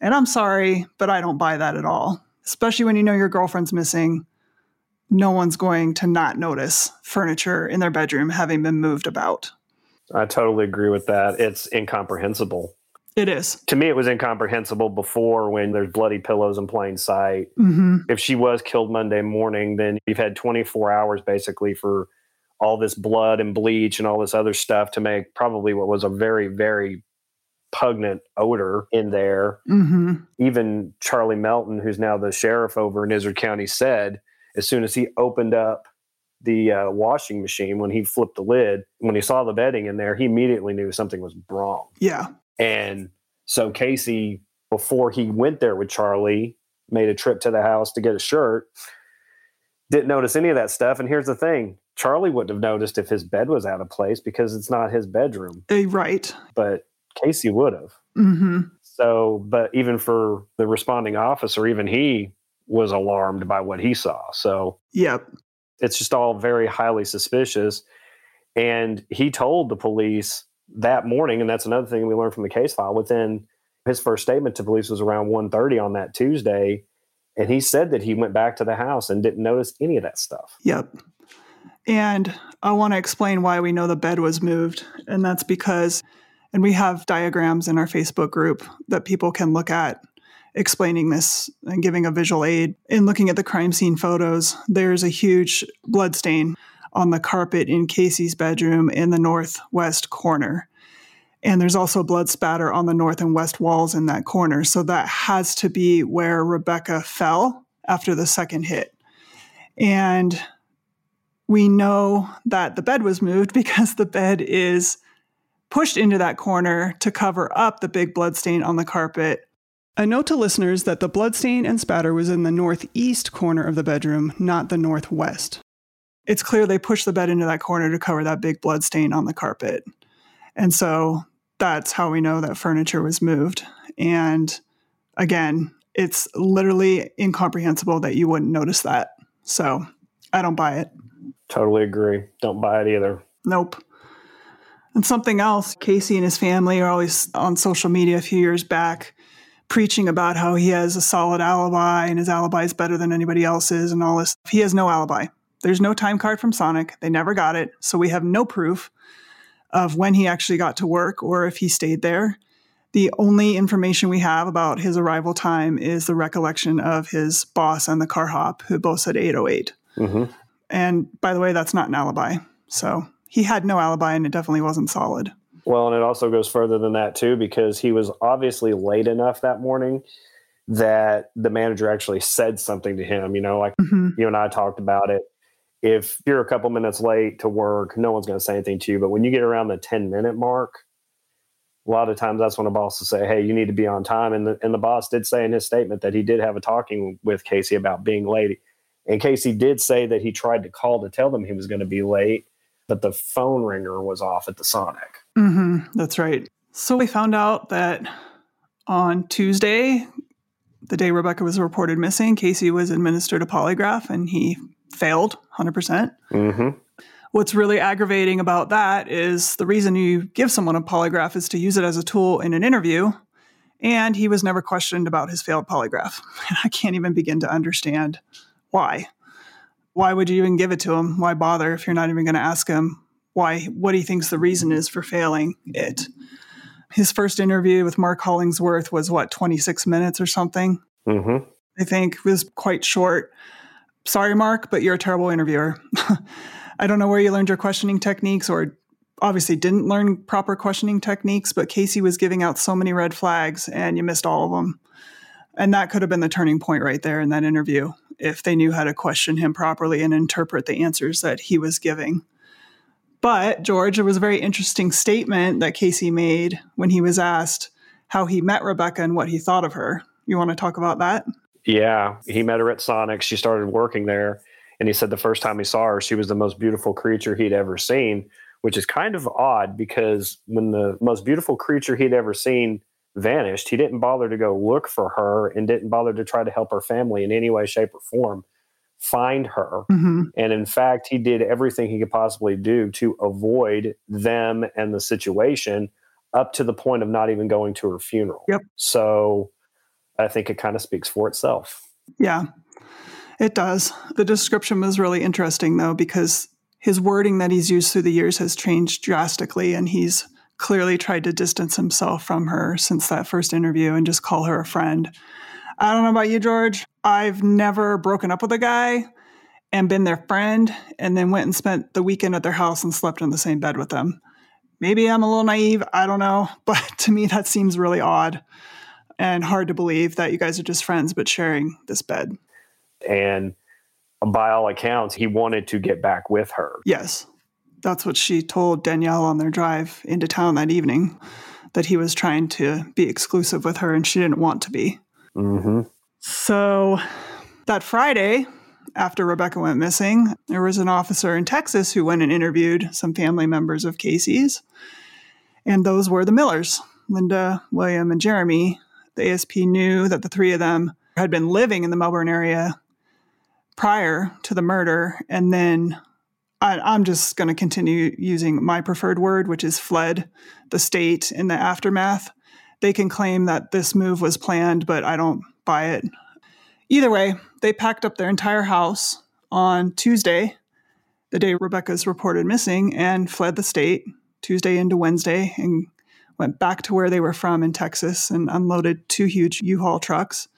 And I'm sorry, but I don't buy that at all. Especially when you know your girlfriend's missing. No one's going to not notice furniture in their bedroom having been moved about. I totally agree with that. It's incomprehensible. It is. to me it was incomprehensible before when there's bloody pillows in plain sight Mm-hmm. if she was killed monday morning then you've had 24 hours basically for all this blood and bleach and all this other stuff to make probably what was a very very pungent odor in there Mm-hmm. even charlie melton who's now the sheriff over in Izard county said as soon as he opened up the uh, washing machine when he flipped the lid when he saw the bedding in there he immediately knew something was wrong Yeah. and so Casey, before he went there with Charlie, made a trip to the house to get a shirt. Didn't notice any of that stuff. And here's the thing Charlie wouldn't have noticed if his bed was out of place because it's not his bedroom, Eh, right. but Casey would have. Mm-hmm. So, but even for the responding officer, even he was alarmed by what he saw. So Yep. It's just all very highly suspicious. And he told the police that morning, and that's another thing we learned from the case file. Within his first statement to police was around 1.30 on that Tuesday, and he said that he went back to the house and didn't notice any of that stuff. Yep. And I want to explain why we know the bed was moved. And that's because, and we have diagrams in our Facebook group that people can look at explaining this and giving a visual aid. In looking at the crime scene photos, there's a huge blood stain on the carpet in Casey's bedroom in the northwest corner. And there's also blood spatter on the north and west walls in that corner. So that has to be where Rebekah fell after the second hit. And we know that the bed was moved because the bed is pushed into that corner to cover up the big blood stain on the carpet. A note to listeners that the blood stain and spatter was in the northeast corner of the bedroom, not the northwest. It's clear they pushed the bed into that corner to cover that big blood stain on the carpet. And so that's how we know that furniture was moved. And again, it's literally incomprehensible that you wouldn't notice that. So I don't buy it. Totally agree. Don't buy it either. Nope. And something else, Casey and his family are always on social media a few years back preaching about how he has a solid alibi and his alibi is better than anybody else's and all this. He has no alibi. There's no time card from Sonic. They never got it. So we have no proof of when he actually got to work or if he stayed there. The only information we have about his arrival time is the recollection of his boss and the car hop, who both said 808. Mm-hmm. And by the way, that's not an alibi. So he had no alibi and it definitely wasn't solid. Well, and it also goes further than that too, because he was obviously late enough that morning that the manager actually said something to him. You know, like mm-hmm. you and I talked about it. If you're a couple minutes late to work, no one's going to say anything to you. But when you get around the 10 minute mark, a lot of times that's when a boss will say, "Hey, you need to be on time." And the and the boss did say in his statement that he did have a talking with Casey about being late. And Casey did say that he tried to call to tell them he was going to be late, but the phone ringer was off at the Sonic. Mm-hmm, that's right. So we found out that on Tuesday, the day Rebekah was reported missing, Casey was administered a polygraph and he failed 100%. percent mm-hmm. What's really aggravating about that is the reason you give someone a polygraph is to use it as a tool in an interview. And he was never questioned about his failed polygraph. And I can't even begin to understand why. Why would you even give it to him? Why bother if you're not even going to ask him why what he thinks the reason is for failing it. His first interview with Mark Hollingsworth was what 26 minutes or something. Mm-hmm. I think it was quite short. Sorry, Mark, but you're a terrible interviewer. I don't know where you learned your questioning techniques or obviously didn't learn proper questioning techniques, but Casey was giving out so many red flags and you missed all of them. And that could have been the turning point right there in that interview if they knew how to question him properly and interpret the answers that he was giving. But George, it was a very interesting statement that Casey made when he was asked how he met Rebekah and what he thought of her. You want to talk about that? Yeah, he met her at Sonic. She started working there. And he said the first time he saw her, she was the most beautiful creature he'd ever seen, which is kind of odd because when the most beautiful creature he'd ever seen vanished, he didn't bother to go look for her and didn't bother to try to help her family in any way, shape, or form find her. Mm-hmm. And in fact, he did everything he could possibly do to avoid them and the situation up to the point of not even going to her funeral. Yep. So I think it kind of speaks for itself. Yeah, it does. The description was really interesting, though, because his wording that he's used through the years has changed drastically, and he's clearly tried to distance himself from her since that first interview and just call her a friend. I don't know about you, George. I've never broken up with a guy and been their friend and then went and spent the weekend at their house and slept in the same bed with them. Maybe I'm a little naive. I don't know. But to me, that seems really odd and hard to believe that you guys are just friends but sharing this bed. And by all accounts, he wanted to get back with her. Yes. That's what she told Danielle on their drive into town that evening that he was trying to be exclusive with her and she didn't want to be. Mm-hmm. So that Friday, after Rebekah went missing, there was an officer in Texas who went and interviewed some family members of Casey's. And those were the Millers, Linda, William, and Jeremy. The ASP knew that the three of them had been living in the Melbourne area prior to the murder. And then I, am just going to continue using my preferred word, which is fled the state in the aftermath they can claim that this move was planned, but I don't buy it. Either way, they packed up their entire house on Tuesday, the day Rebekah's reported missing, and fled the state Tuesday into Wednesday and went back to where they were from in Texas and unloaded two huge U Haul trucks.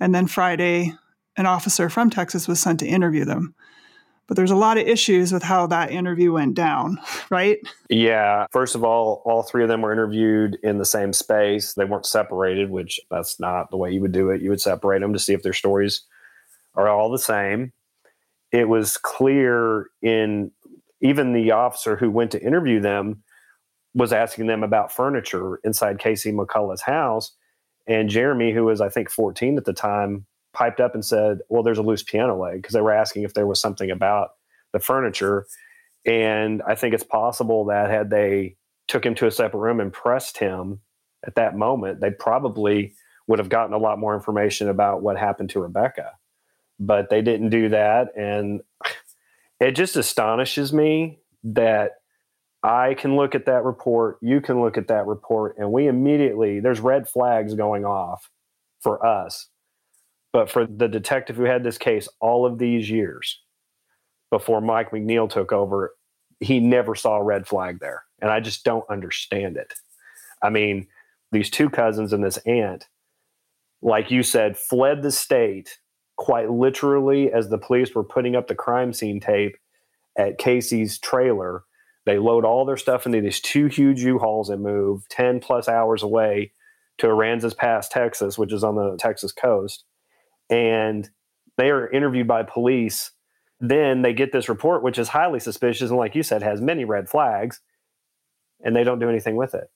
And then Friday, an officer from Texas was sent to interview them but there's a lot of issues with how that interview went down, right? Yeah. First of all, all three of them were interviewed in the same space. They weren't separated, which that's not the way you would do it. You would separate them to see if their stories are all the same. It was clear in even the officer who went to interview them was asking them about furniture inside Casey McCullough's house. And Jeremy, who was, I think, 14 at the time, piped up and said, "Well, there's a loose piano leg," because they were asking if there was something about the furniture. And I think it's possible that had they took him to a separate room and pressed him at that moment, they probably would have gotten a lot more information about what happened to Rebekah. But they didn't do that. And it just astonishes me that I can look at that report, you can look at that report, and we immediately, there's red flags going off for us. But for the detective who had this case all of these years before Mike McNeil took over, he never saw a red flag there. And I just don't understand it. I mean, these two cousins and this aunt, like you said, fled the state quite literally as the police were putting up the crime scene tape at Casey's trailer. They load all their stuff into these two huge U-Hauls and move 10 plus hours away to Aransas Pass, Texas, which is on the Texas coast. And they are interviewed by police. Then they get this report, which is highly suspicious and, like you said, has many red flags, and they don't do anything with it.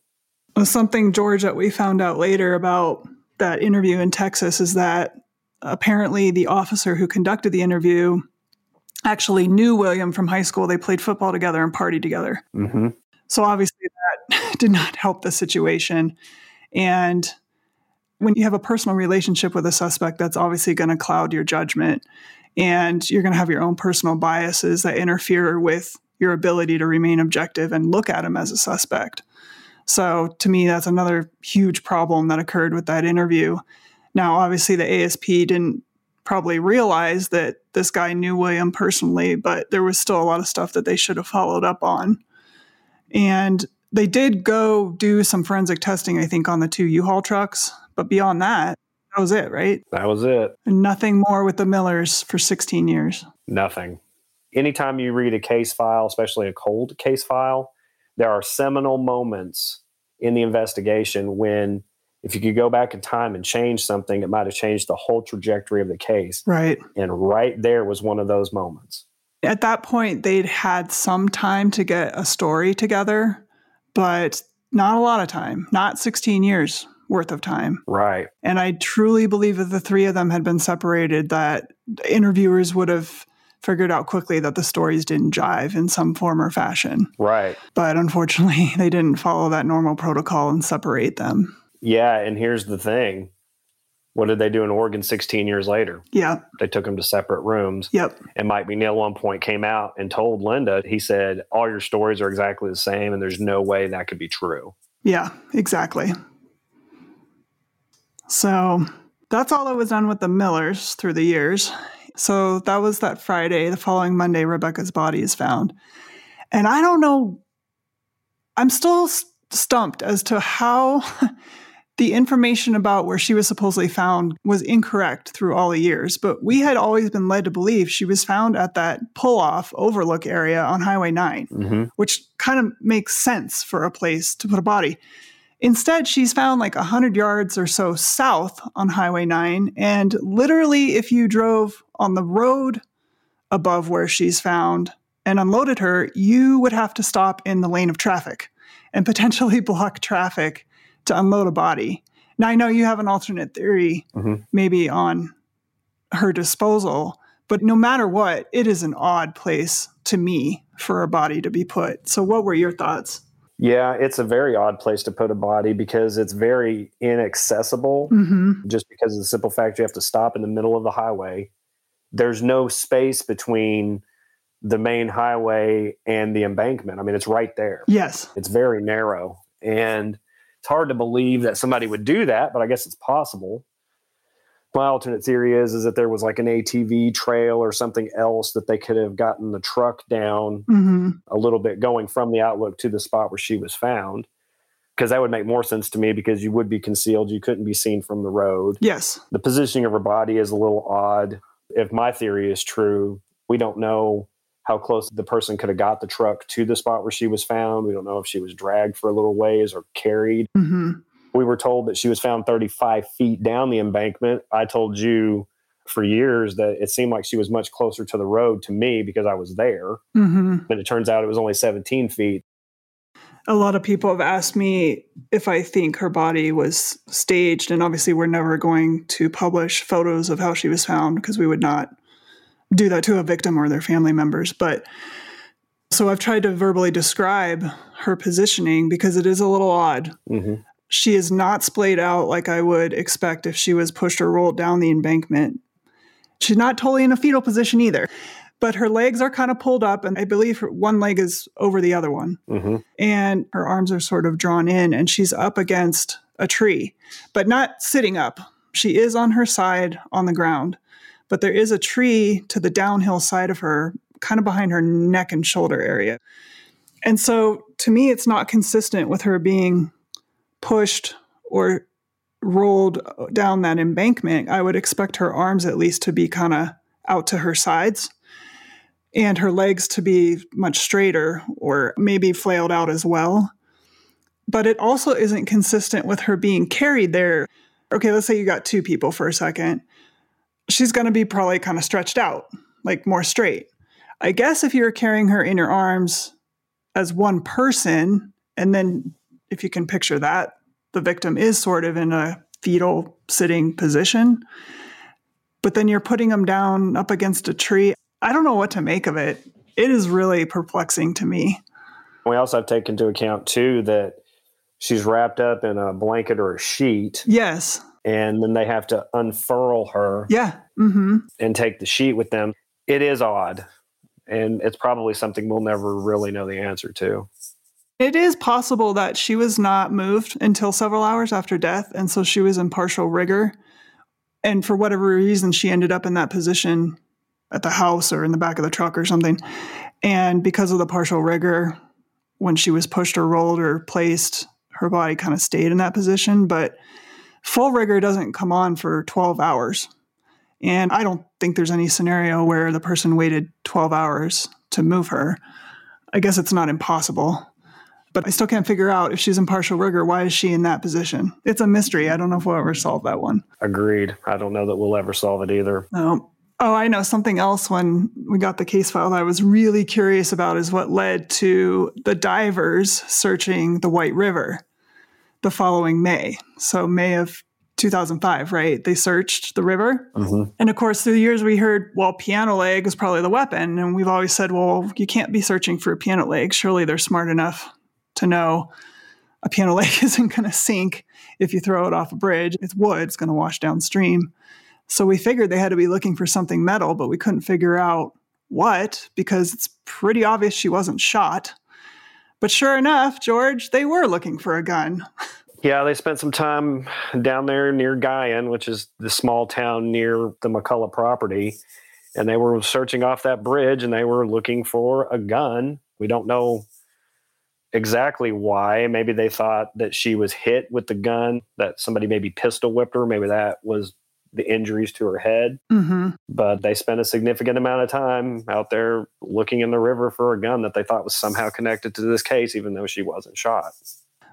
Something, George, that we found out later about that interview in Texas is that apparently the officer who conducted the interview actually knew William from high school. They played football together and partied together. Mm-hmm. So obviously that did not help the situation. And when you have a personal relationship with a suspect, that's obviously going to cloud your judgment. And you're going to have your own personal biases that interfere with your ability to remain objective and look at him as a suspect. So to me, that's another huge problem that occurred with that interview. Now, obviously, the ASP didn't probably realize that this guy knew William personally, but there was still a lot of stuff that they should have followed up on. And they did go do some forensic testing, I think, on the two U-Haul trucks. But beyond that, that was it, right? That was it. Nothing more with the Millers for 16 years. Nothing. Anytime you read a case file, especially a cold case file, there are seminal moments in the investigation when if you could go back in time and change something, it might have changed the whole trajectory of the case. Right. And right there was one of those moments. At that point, they'd had some time to get a story together, but not a lot of time, not 16 years worth of time. Right. And I truly believe that the three of them had been separated, that interviewers would have figured out quickly that the stories didn't jive in some form or fashion. Right. But unfortunately, they didn't follow that normal protocol and separate them. Yeah, and here's the thing. What did they do in Oregon 16 years later? Yeah. They took them to separate rooms. Yep. And Mike McNeil one point came out and told Linda, he said, All your stories are exactly the same, and there's no way that could be true. Yeah, exactly. So that's all that was done with the Millers through the years. So that was that Friday. The following Monday, Rebekah's body is found. And I don't know, I'm still stumped as to how the information about where she was supposedly found was incorrect through all the years. But we had always been led to believe she was found at that pull off overlook area on Highway 9, mm-hmm. which kind of makes sense for a place to put a body. Instead, she's found like 100 yards or so south on Highway 9. And literally, if you drove on the road above where she's found and unloaded her, you would have to stop in the lane of traffic and potentially block traffic to unload a body. Now, I know you have an alternate theory, mm-hmm. maybe on her disposal, but no matter what, it is an odd place to me for a body to be put. So, what were your thoughts? Yeah, it's a very odd place to put a body because it's very inaccessible. Mm-hmm. Just because of the simple fact you have to stop in the middle of the highway. There's no space between the main highway and the embankment. I mean, it's right there. Yes. It's very narrow. And it's hard to believe that somebody would do that, but I guess it's possible. My alternate theory is is that there was like an ATV trail or something else that they could have gotten the truck down mm-hmm. a little bit going from the outlook to the spot where she was found. Because that would make more sense to me because you would be concealed. You couldn't be seen from the road. Yes. The positioning of her body is a little odd. If my theory is true, we don't know how close the person could have got the truck to the spot where she was found. We don't know if she was dragged for a little ways or carried. Mm-hmm. We were told that she was found 35 feet down the embankment. I told you for years that it seemed like she was much closer to the road to me because I was there. Mm-hmm. But it turns out it was only 17 feet. A lot of people have asked me if I think her body was staged. And obviously, we're never going to publish photos of how she was found because we would not do that to a victim or their family members. But so I've tried to verbally describe her positioning because it is a little odd. Mm-hmm. She is not splayed out like I would expect if she was pushed or rolled down the embankment. She's not totally in a fetal position either, but her legs are kind of pulled up, and I believe her one leg is over the other one. Mm-hmm. And her arms are sort of drawn in, and she's up against a tree, but not sitting up She is on her side on the ground, but there is a tree to the downhill side of her, kind of behind her neck and shoulder area. And so to me, it's not consistent with her being pushed or rolled down that embankment. I would expect her arms at least to be kind of out to her sides and her legs to be much straighter or maybe flailed out as well. But it also isn't consistent with her being carried there. Okay, let's say you got two people for a second. She's going to be probably kind of stretched out, like more straight. I guess if you're carrying her in your arms as one person, and then if you can picture that, the victim is sort of in a fetal sitting position, but then you're putting them down up against a tree. I don't know what to make of it. It is really perplexing to me. We also have to take into account, too, that she's wrapped up in a blanket or a sheet. Yes. And then they have to unfurl her. Yeah. Mm-hmm. And take the sheet with them. It is odd. And it's probably something we'll never really know the answer to. It is possible that she was not moved until several hours after death. And so she was in partial rigor. And for whatever reason, she ended up in that position at the house or in the back of the truck or something. And because of the partial rigor, when she was pushed or rolled or placed, her body kind of stayed in that position. But full rigor doesn't come on for 12 hours. And I don't think there's any scenario where the person waited 12 hours to move her. I guess it's not impossible. But I still can't figure out if she's in partial rigor, why is she in that position? It's a mystery. I don't know if we'll ever solve that one. Agreed. I don't know that we'll ever solve it either. No. Oh, I know something else when we got the case file that I was really curious about is what led to the divers searching the White River the following May. So, May of 2005, right? They searched the river. Mm-hmm. And of course, through the years, we heard, well, piano leg is probably the weapon. And we've always said, well, you can't be searching for a piano leg. Surely they're smart enough to know a piano leg isn't going to sink if you throw it off a bridge. It's wood, it's going to wash downstream. So we figured they had to be looking for something metal, but we couldn't figure out what because it's pretty obvious she wasn't shot. But sure enough, George, they were looking for a gun. Yeah, they spent some time down there near Guion, which is the small town near the McCullough property. And they were searching off that bridge and they were looking for a gun. We don't know exactly why. Maybe they thought that she was hit with the gun, that somebody maybe pistol whipped her. Maybe that was the injuries to her head. Mm-hmm. But they spent a significant amount of time out there looking in the river for a gun that they thought was somehow connected to this case, even though she wasn't shot.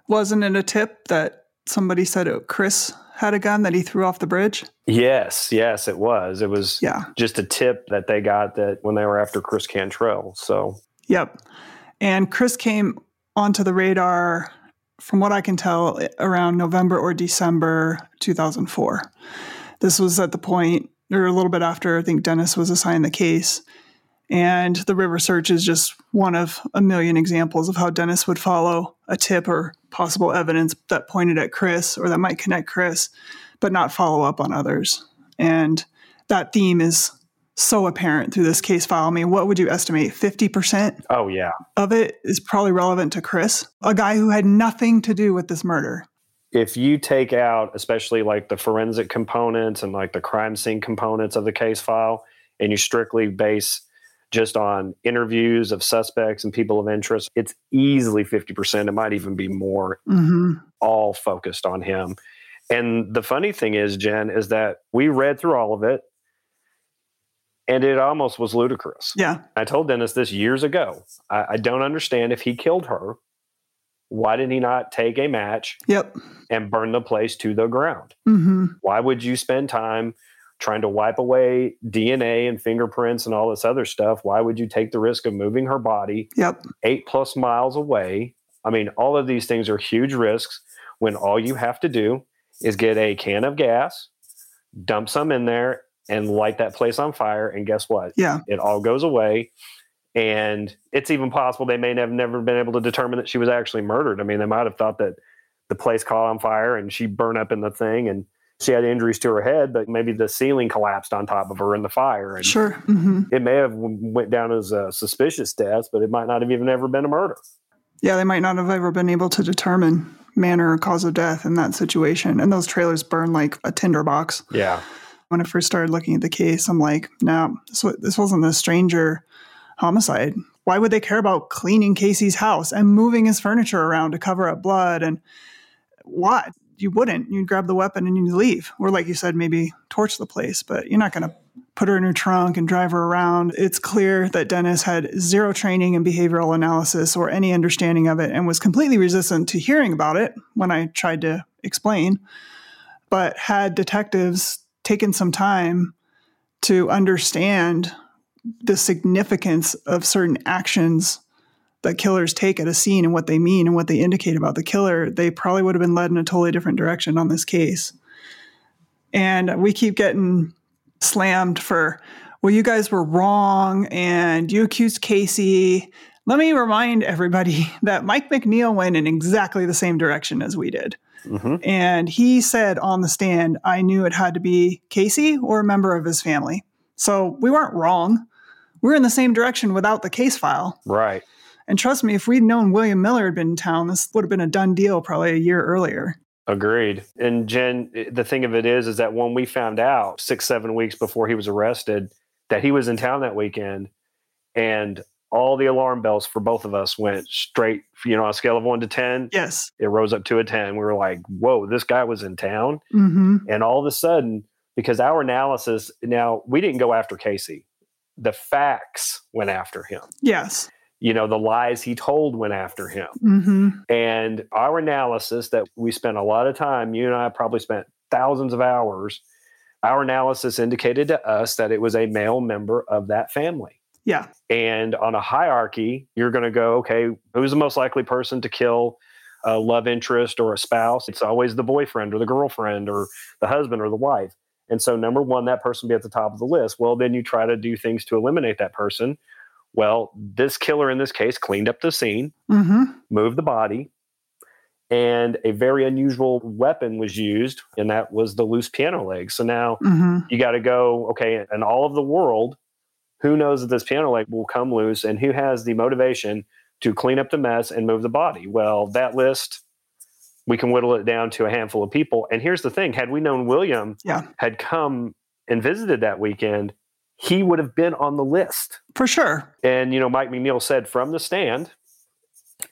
Wasn't it a tip that somebody said it, Chris had a gun that he threw off the bridge? Yes, yes, it was. It was yeah. just a tip that they got that when they were after Chris Cantrell. So, yep. And Chris came onto the radar, from what I can tell, around November or December 2004. This was at the point, or a little bit after, I think Dennis was assigned the case. And the river search is just one of a million examples of how Dennis would follow a tip or possible evidence that pointed at Chris or that might connect Chris, but not follow up on others. And that theme is so apparent through this case file. I mean, what would you estimate? 50%? Oh, yeah. Of it is probably relevant to Chris, a guy who had nothing to do with this murder if you take out especially like the forensic components and like the crime scene components of the case file and you strictly base just on interviews of suspects and people of interest it's easily 50% it might even be more mm-hmm. all focused on him and the funny thing is jen is that we read through all of it and it almost was ludicrous yeah i told dennis this years ago I, I don't understand if he killed her why did he not take a match yep. and burn the place to the ground? Mm-hmm. Why would you spend time trying to wipe away DNA and fingerprints and all this other stuff? Why would you take the risk of moving her body yep. eight plus miles away? I mean, all of these things are huge risks when all you have to do is get a can of gas, dump some in there, and light that place on fire. And guess what? Yeah. It all goes away and it's even possible they may have never been able to determine that she was actually murdered. I mean, they might have thought that the place caught on fire and she burned up in the thing and she had injuries to her head, but maybe the ceiling collapsed on top of her in the fire. And sure. Mm-hmm. It may have went down as a suspicious death, but it might not have even ever been a murder. Yeah, they might not have ever been able to determine manner or cause of death in that situation. And those trailers burn like a tinderbox. Yeah. When I first started looking at the case, I'm like, no, this, this wasn't a stranger homicide. Why would they care about cleaning Casey's house and moving his furniture around to cover up blood? And why? You wouldn't. You'd grab the weapon and you'd leave. Or, like you said, maybe torch the place, but you're not going to put her in her trunk and drive her around. It's clear that Dennis had zero training in behavioral analysis or any understanding of it and was completely resistant to hearing about it when I tried to explain. But had detectives taken some time to understand the significance of certain actions that killers take at a scene and what they mean and what they indicate about the killer, they probably would have been led in a totally different direction on this case. And we keep getting slammed for, well, you guys were wrong and you accused Casey. Let me remind everybody that Mike McNeil went in exactly the same direction as we did. Mm-hmm. And he said on the stand, I knew it had to be Casey or a member of his family. So we weren't wrong. We are in the same direction without the case file. Right. And trust me, if we'd known William Miller had been in town, this would have been a done deal probably a year earlier. Agreed. And Jen, the thing of it is, is that when we found out six, seven weeks before he was arrested that he was in town that weekend, and all the alarm bells for both of us went straight, you know, on a scale of one to 10. Yes. It rose up to a 10. We were like, whoa, this guy was in town. Mm-hmm. And all of a sudden, because our analysis now, we didn't go after Casey, the facts went after him. Yes you know the lies he told went after him mm-hmm. and our analysis that we spent a lot of time you and i probably spent thousands of hours our analysis indicated to us that it was a male member of that family yeah and on a hierarchy you're going to go okay who's the most likely person to kill a love interest or a spouse it's always the boyfriend or the girlfriend or the husband or the wife and so number one that person be at the top of the list well then you try to do things to eliminate that person well, this killer in this case cleaned up the scene, mm-hmm. moved the body, and a very unusual weapon was used, and that was the loose piano leg. So now mm-hmm. you got to go, okay, in all of the world, who knows that this piano leg will come loose and who has the motivation to clean up the mess and move the body? Well, that list, we can whittle it down to a handful of people. And here's the thing had we known William yeah. had come and visited that weekend, he would have been on the list. For sure. And, you know, Mike McNeil said from the stand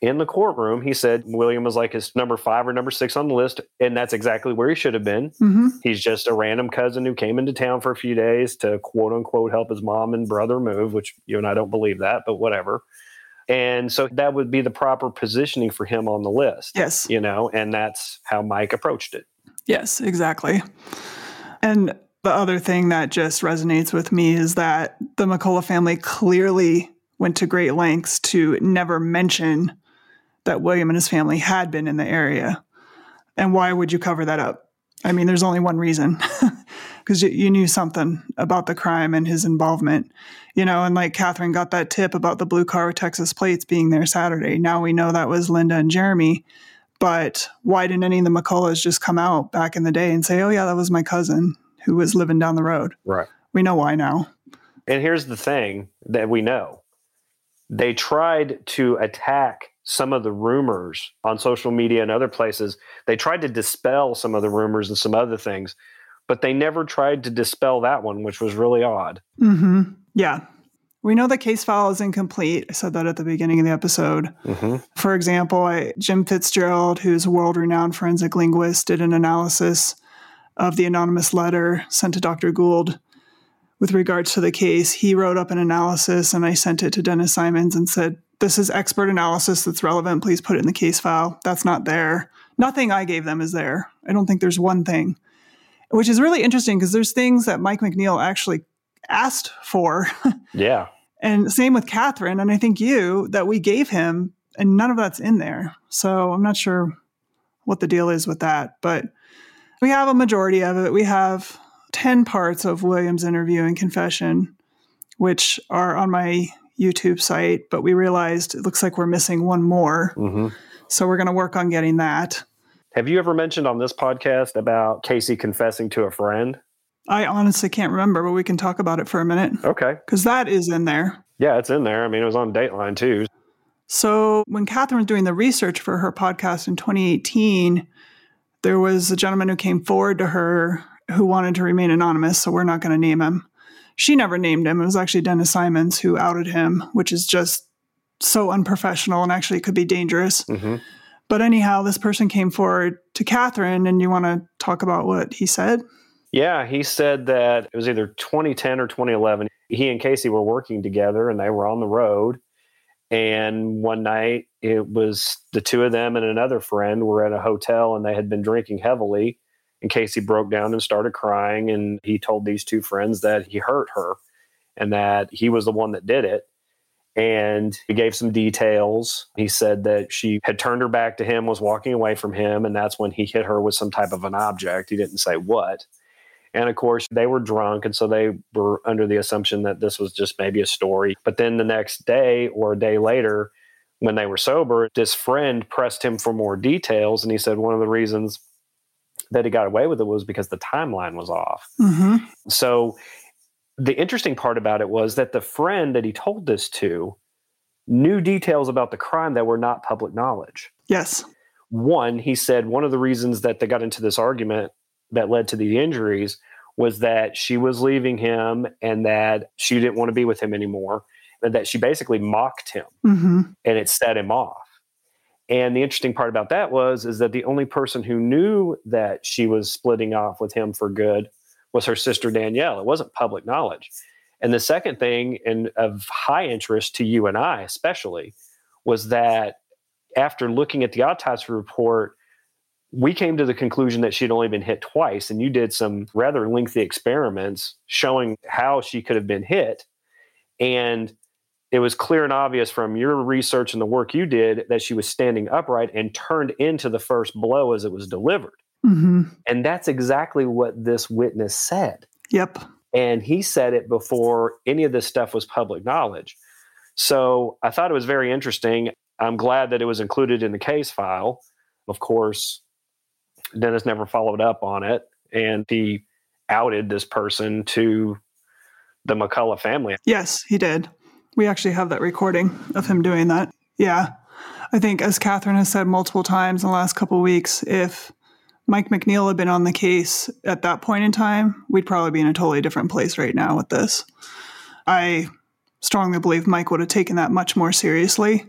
in the courtroom, he said William was like his number five or number six on the list. And that's exactly where he should have been. Mm-hmm. He's just a random cousin who came into town for a few days to quote unquote help his mom and brother move, which you and I don't believe that, but whatever. And so that would be the proper positioning for him on the list. Yes. You know, and that's how Mike approached it. Yes, exactly. And the other thing that just resonates with me is that the McCullough family clearly went to great lengths to never mention that William and his family had been in the area. And why would you cover that up? I mean, there's only one reason because you, you, knew something about the crime and his involvement, you know. And like Catherine got that tip about the blue car with Texas plates being there Saturday. Now we know that was Linda and Jeremy. But why didn't any of the McCulloughs just come out back in the day and say, oh, yeah, that was my cousin? who was living down the road. Right. We know why now. And here's the thing that we know they tried to attack some of the rumors on social media and other places. They tried to dispel some of the rumors and some other things, but they never tried to dispel that one, which was really odd. Mm-hmm. Yeah. We know the case file is incomplete. I said that at the beginning of the episode. Mm-hmm. For example, I, Jim Fitzgerald, who's a world renowned forensic linguist, did an analysis of the anonymous letter sent to Dr. Gould with regards to the case. He wrote up an analysis and I sent it to Dennis Simons and said, This is expert analysis that's relevant. Please put it in the case file. That's not there. Nothing I gave them is there. I don't think there's one thing, which is really interesting because there's things that Mike McNeil actually asked for. Yeah. and same with Catherine, and I think you, that we gave him, and none of that's in there. So I'm not sure what the deal is with that. But we have a majority of it. We have 10 parts of William's interview and confession, which are on my YouTube site, but we realized it looks like we're missing one more. Mm-hmm. So we're going to work on getting that. Have you ever mentioned on this podcast about Casey confessing to a friend? I honestly can't remember, but we can talk about it for a minute. Okay. Because that is in there. Yeah, it's in there. I mean, it was on Dateline too. So, when Catherine was doing the research for her podcast in 2018, there was a gentleman who came forward to her who wanted to remain anonymous, so we're not going to name him. She never named him. It was actually Dennis Simons who outed him, which is just so unprofessional and actually could be dangerous. Mm-hmm. But anyhow, this person came forward to Catherine, and you want to talk about what he said? Yeah, he said that it was either 2010 or 2011. He and Casey were working together and they were on the road. And one night it was the two of them and another friend were at a hotel and they had been drinking heavily. And Casey broke down and started crying. And he told these two friends that he hurt her and that he was the one that did it. And he gave some details. He said that she had turned her back to him, was walking away from him, and that's when he hit her with some type of an object. He didn't say what. And of course, they were drunk. And so they were under the assumption that this was just maybe a story. But then the next day or a day later, when they were sober, this friend pressed him for more details. And he said one of the reasons that he got away with it was because the timeline was off. Mm-hmm. So the interesting part about it was that the friend that he told this to knew details about the crime that were not public knowledge. Yes. One, he said one of the reasons that they got into this argument that led to the injuries was that she was leaving him and that she didn't want to be with him anymore and that she basically mocked him Mm-hmm. and it set him off. And the interesting part about that was is that the only person who knew that she was splitting off with him for good was her sister Danielle. It wasn't public knowledge. And the second thing, and of high interest to you and I especially, was that after looking at the autopsy report, we came to the conclusion that she'd only been hit twice. And you did some rather lengthy experiments showing how she could have been hit. And it was clear and obvious from your research and the work you did that she was standing upright and turned into the first blow as it was delivered. Mm-hmm. And that's exactly what this witness said. Yep. And he said it before any of this stuff was public knowledge. So I thought it was very interesting. I'm glad that it was included in the case file. Of course, Dennis never followed up on it, and he outed this person to the McCullough family. Yes, he did. We actually have that recording of him doing that. Yeah. I think, as Catherine has said multiple times in the last couple of weeks, if Mike McNeil had been on the case at that point in time, we'd probably be in a totally different place right now with this. I strongly believe Mike would have taken that much more seriously.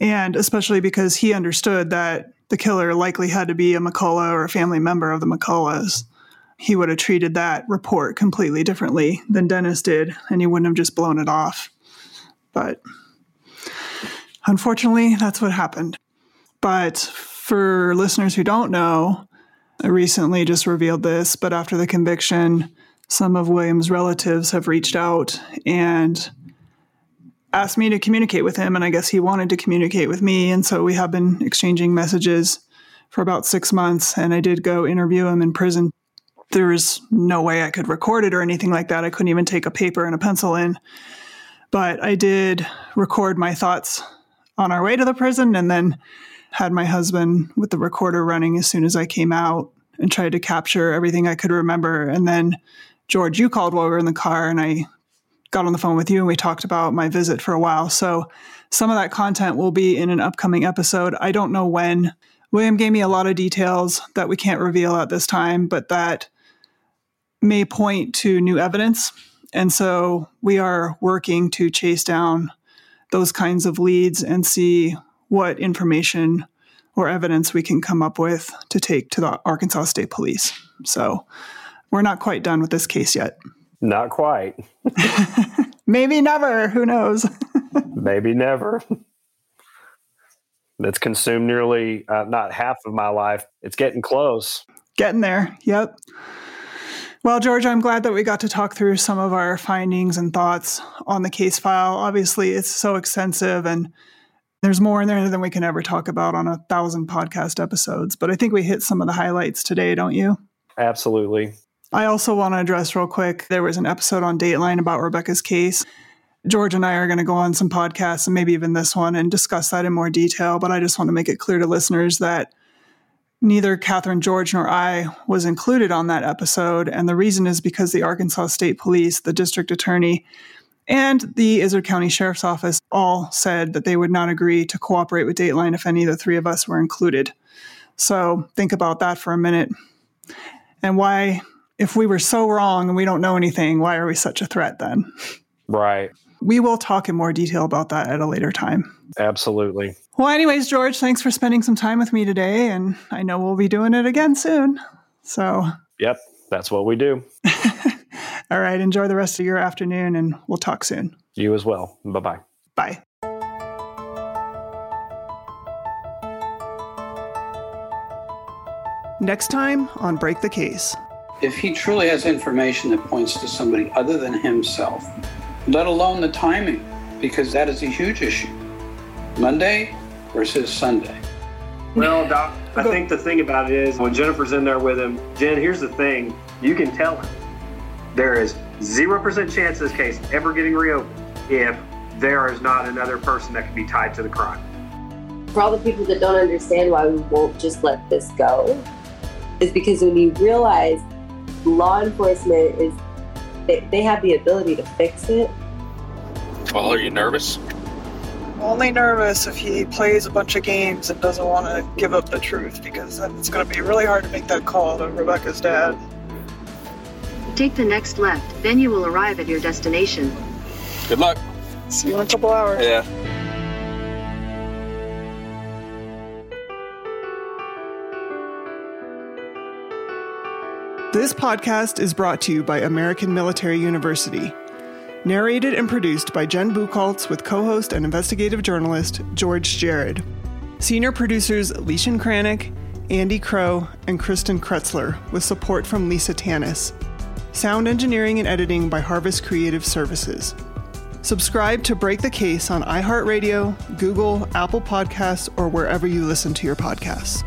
And especially because he understood that the killer likely had to be a McCullough or a family member of the McCulloughs. He would have treated that report completely differently than Dennis did, and he wouldn't have just blown it off. But unfortunately, that's what happened. But for listeners who don't know, I recently just revealed this, but after the conviction, some of William's relatives have reached out and asked me to communicate with him. And I guess he wanted to communicate with me. And so we have been exchanging messages for about six months. And I did go interview him in prison. There was no way I could record it or anything like that. I couldn't even take a paper and a pencil in. But I did record my thoughts on our way to the prison and then had my husband with the recorder running as soon as I came out and tried to capture everything I could remember. And then, George, you called while we were in the car, and I got on the phone with you and we talked about my visit for a while. So, some of that content will be in an upcoming episode. I don't know when. William gave me a lot of details that we can't reveal at this time, but that may point to new evidence. And so, we are working to chase down those kinds of leads and see what information or evidence we can come up with to take to the Arkansas State Police. So we're not quite done with this case yet. Not quite. Maybe never. Who knows? Maybe never. That's consumed nearly uh, not half of my life. It's getting close. Getting there. Yep. Well, George, I'm glad that we got to talk through some of our findings and thoughts on the case file. Obviously, it's so extensive and there's more in there than we can ever talk about on a thousand podcast episodes. But I think we hit some of the highlights today, don't you? Absolutely. I also want to address real quick there was an episode on Dateline about Rebekah's case. George and I are going to go on some podcasts and maybe even this one and discuss that in more detail. But I just want to make it clear to listeners that neither Catherine George nor I was included on that episode. And the reason is because the Arkansas State Police, the district attorney, And the Izard County Sheriff's Office all said that they would not agree to cooperate with Dateline if any of the three of us were included. So think about that for a minute. And why, if we were so wrong and we don't know anything, why are we such a threat then? Right. We will talk in more detail about that at a later time. Absolutely. Well, anyways, George, thanks for spending some time with me today. And I know we'll be doing it again soon. So, yep, that's what we do. All right. Enjoy the rest of your afternoon and we'll talk soon. You as well. Bye bye. Bye. Next time on Break the Case. If he truly has information that points to somebody other than himself, let alone the timing, because that is a huge issue. Monday versus Sunday. Well, Doc, I think the thing about it is when Jennifer's in there with him, Jen, here's the thing you can tell him there is 0% chance this case ever getting reopened if there is not another person that can be tied to the crime. For all the people that don't understand why we won't just let this go, is because when you realize law enforcement is, they, they have the ability to fix it. Well, are you nervous? Only nervous if he plays a bunch of games and doesn't want to give up the truth because then it's going to be really hard to make that call to Rebekah's dad. Take the next left, then you will arrive at your destination. Good luck. See you in a couple hours. Yeah. This podcast is brought to you by American Military University. Narrated and produced by Jen Buchholz with co host and investigative journalist George Jared. Senior producers Leishan Kranick, Andy Crow, and Kristen Kretzler, with support from Lisa Tanis. Sound engineering and editing by Harvest Creative Services. Subscribe to Break the Case on iHeartRadio, Google, Apple Podcasts, or wherever you listen to your podcasts.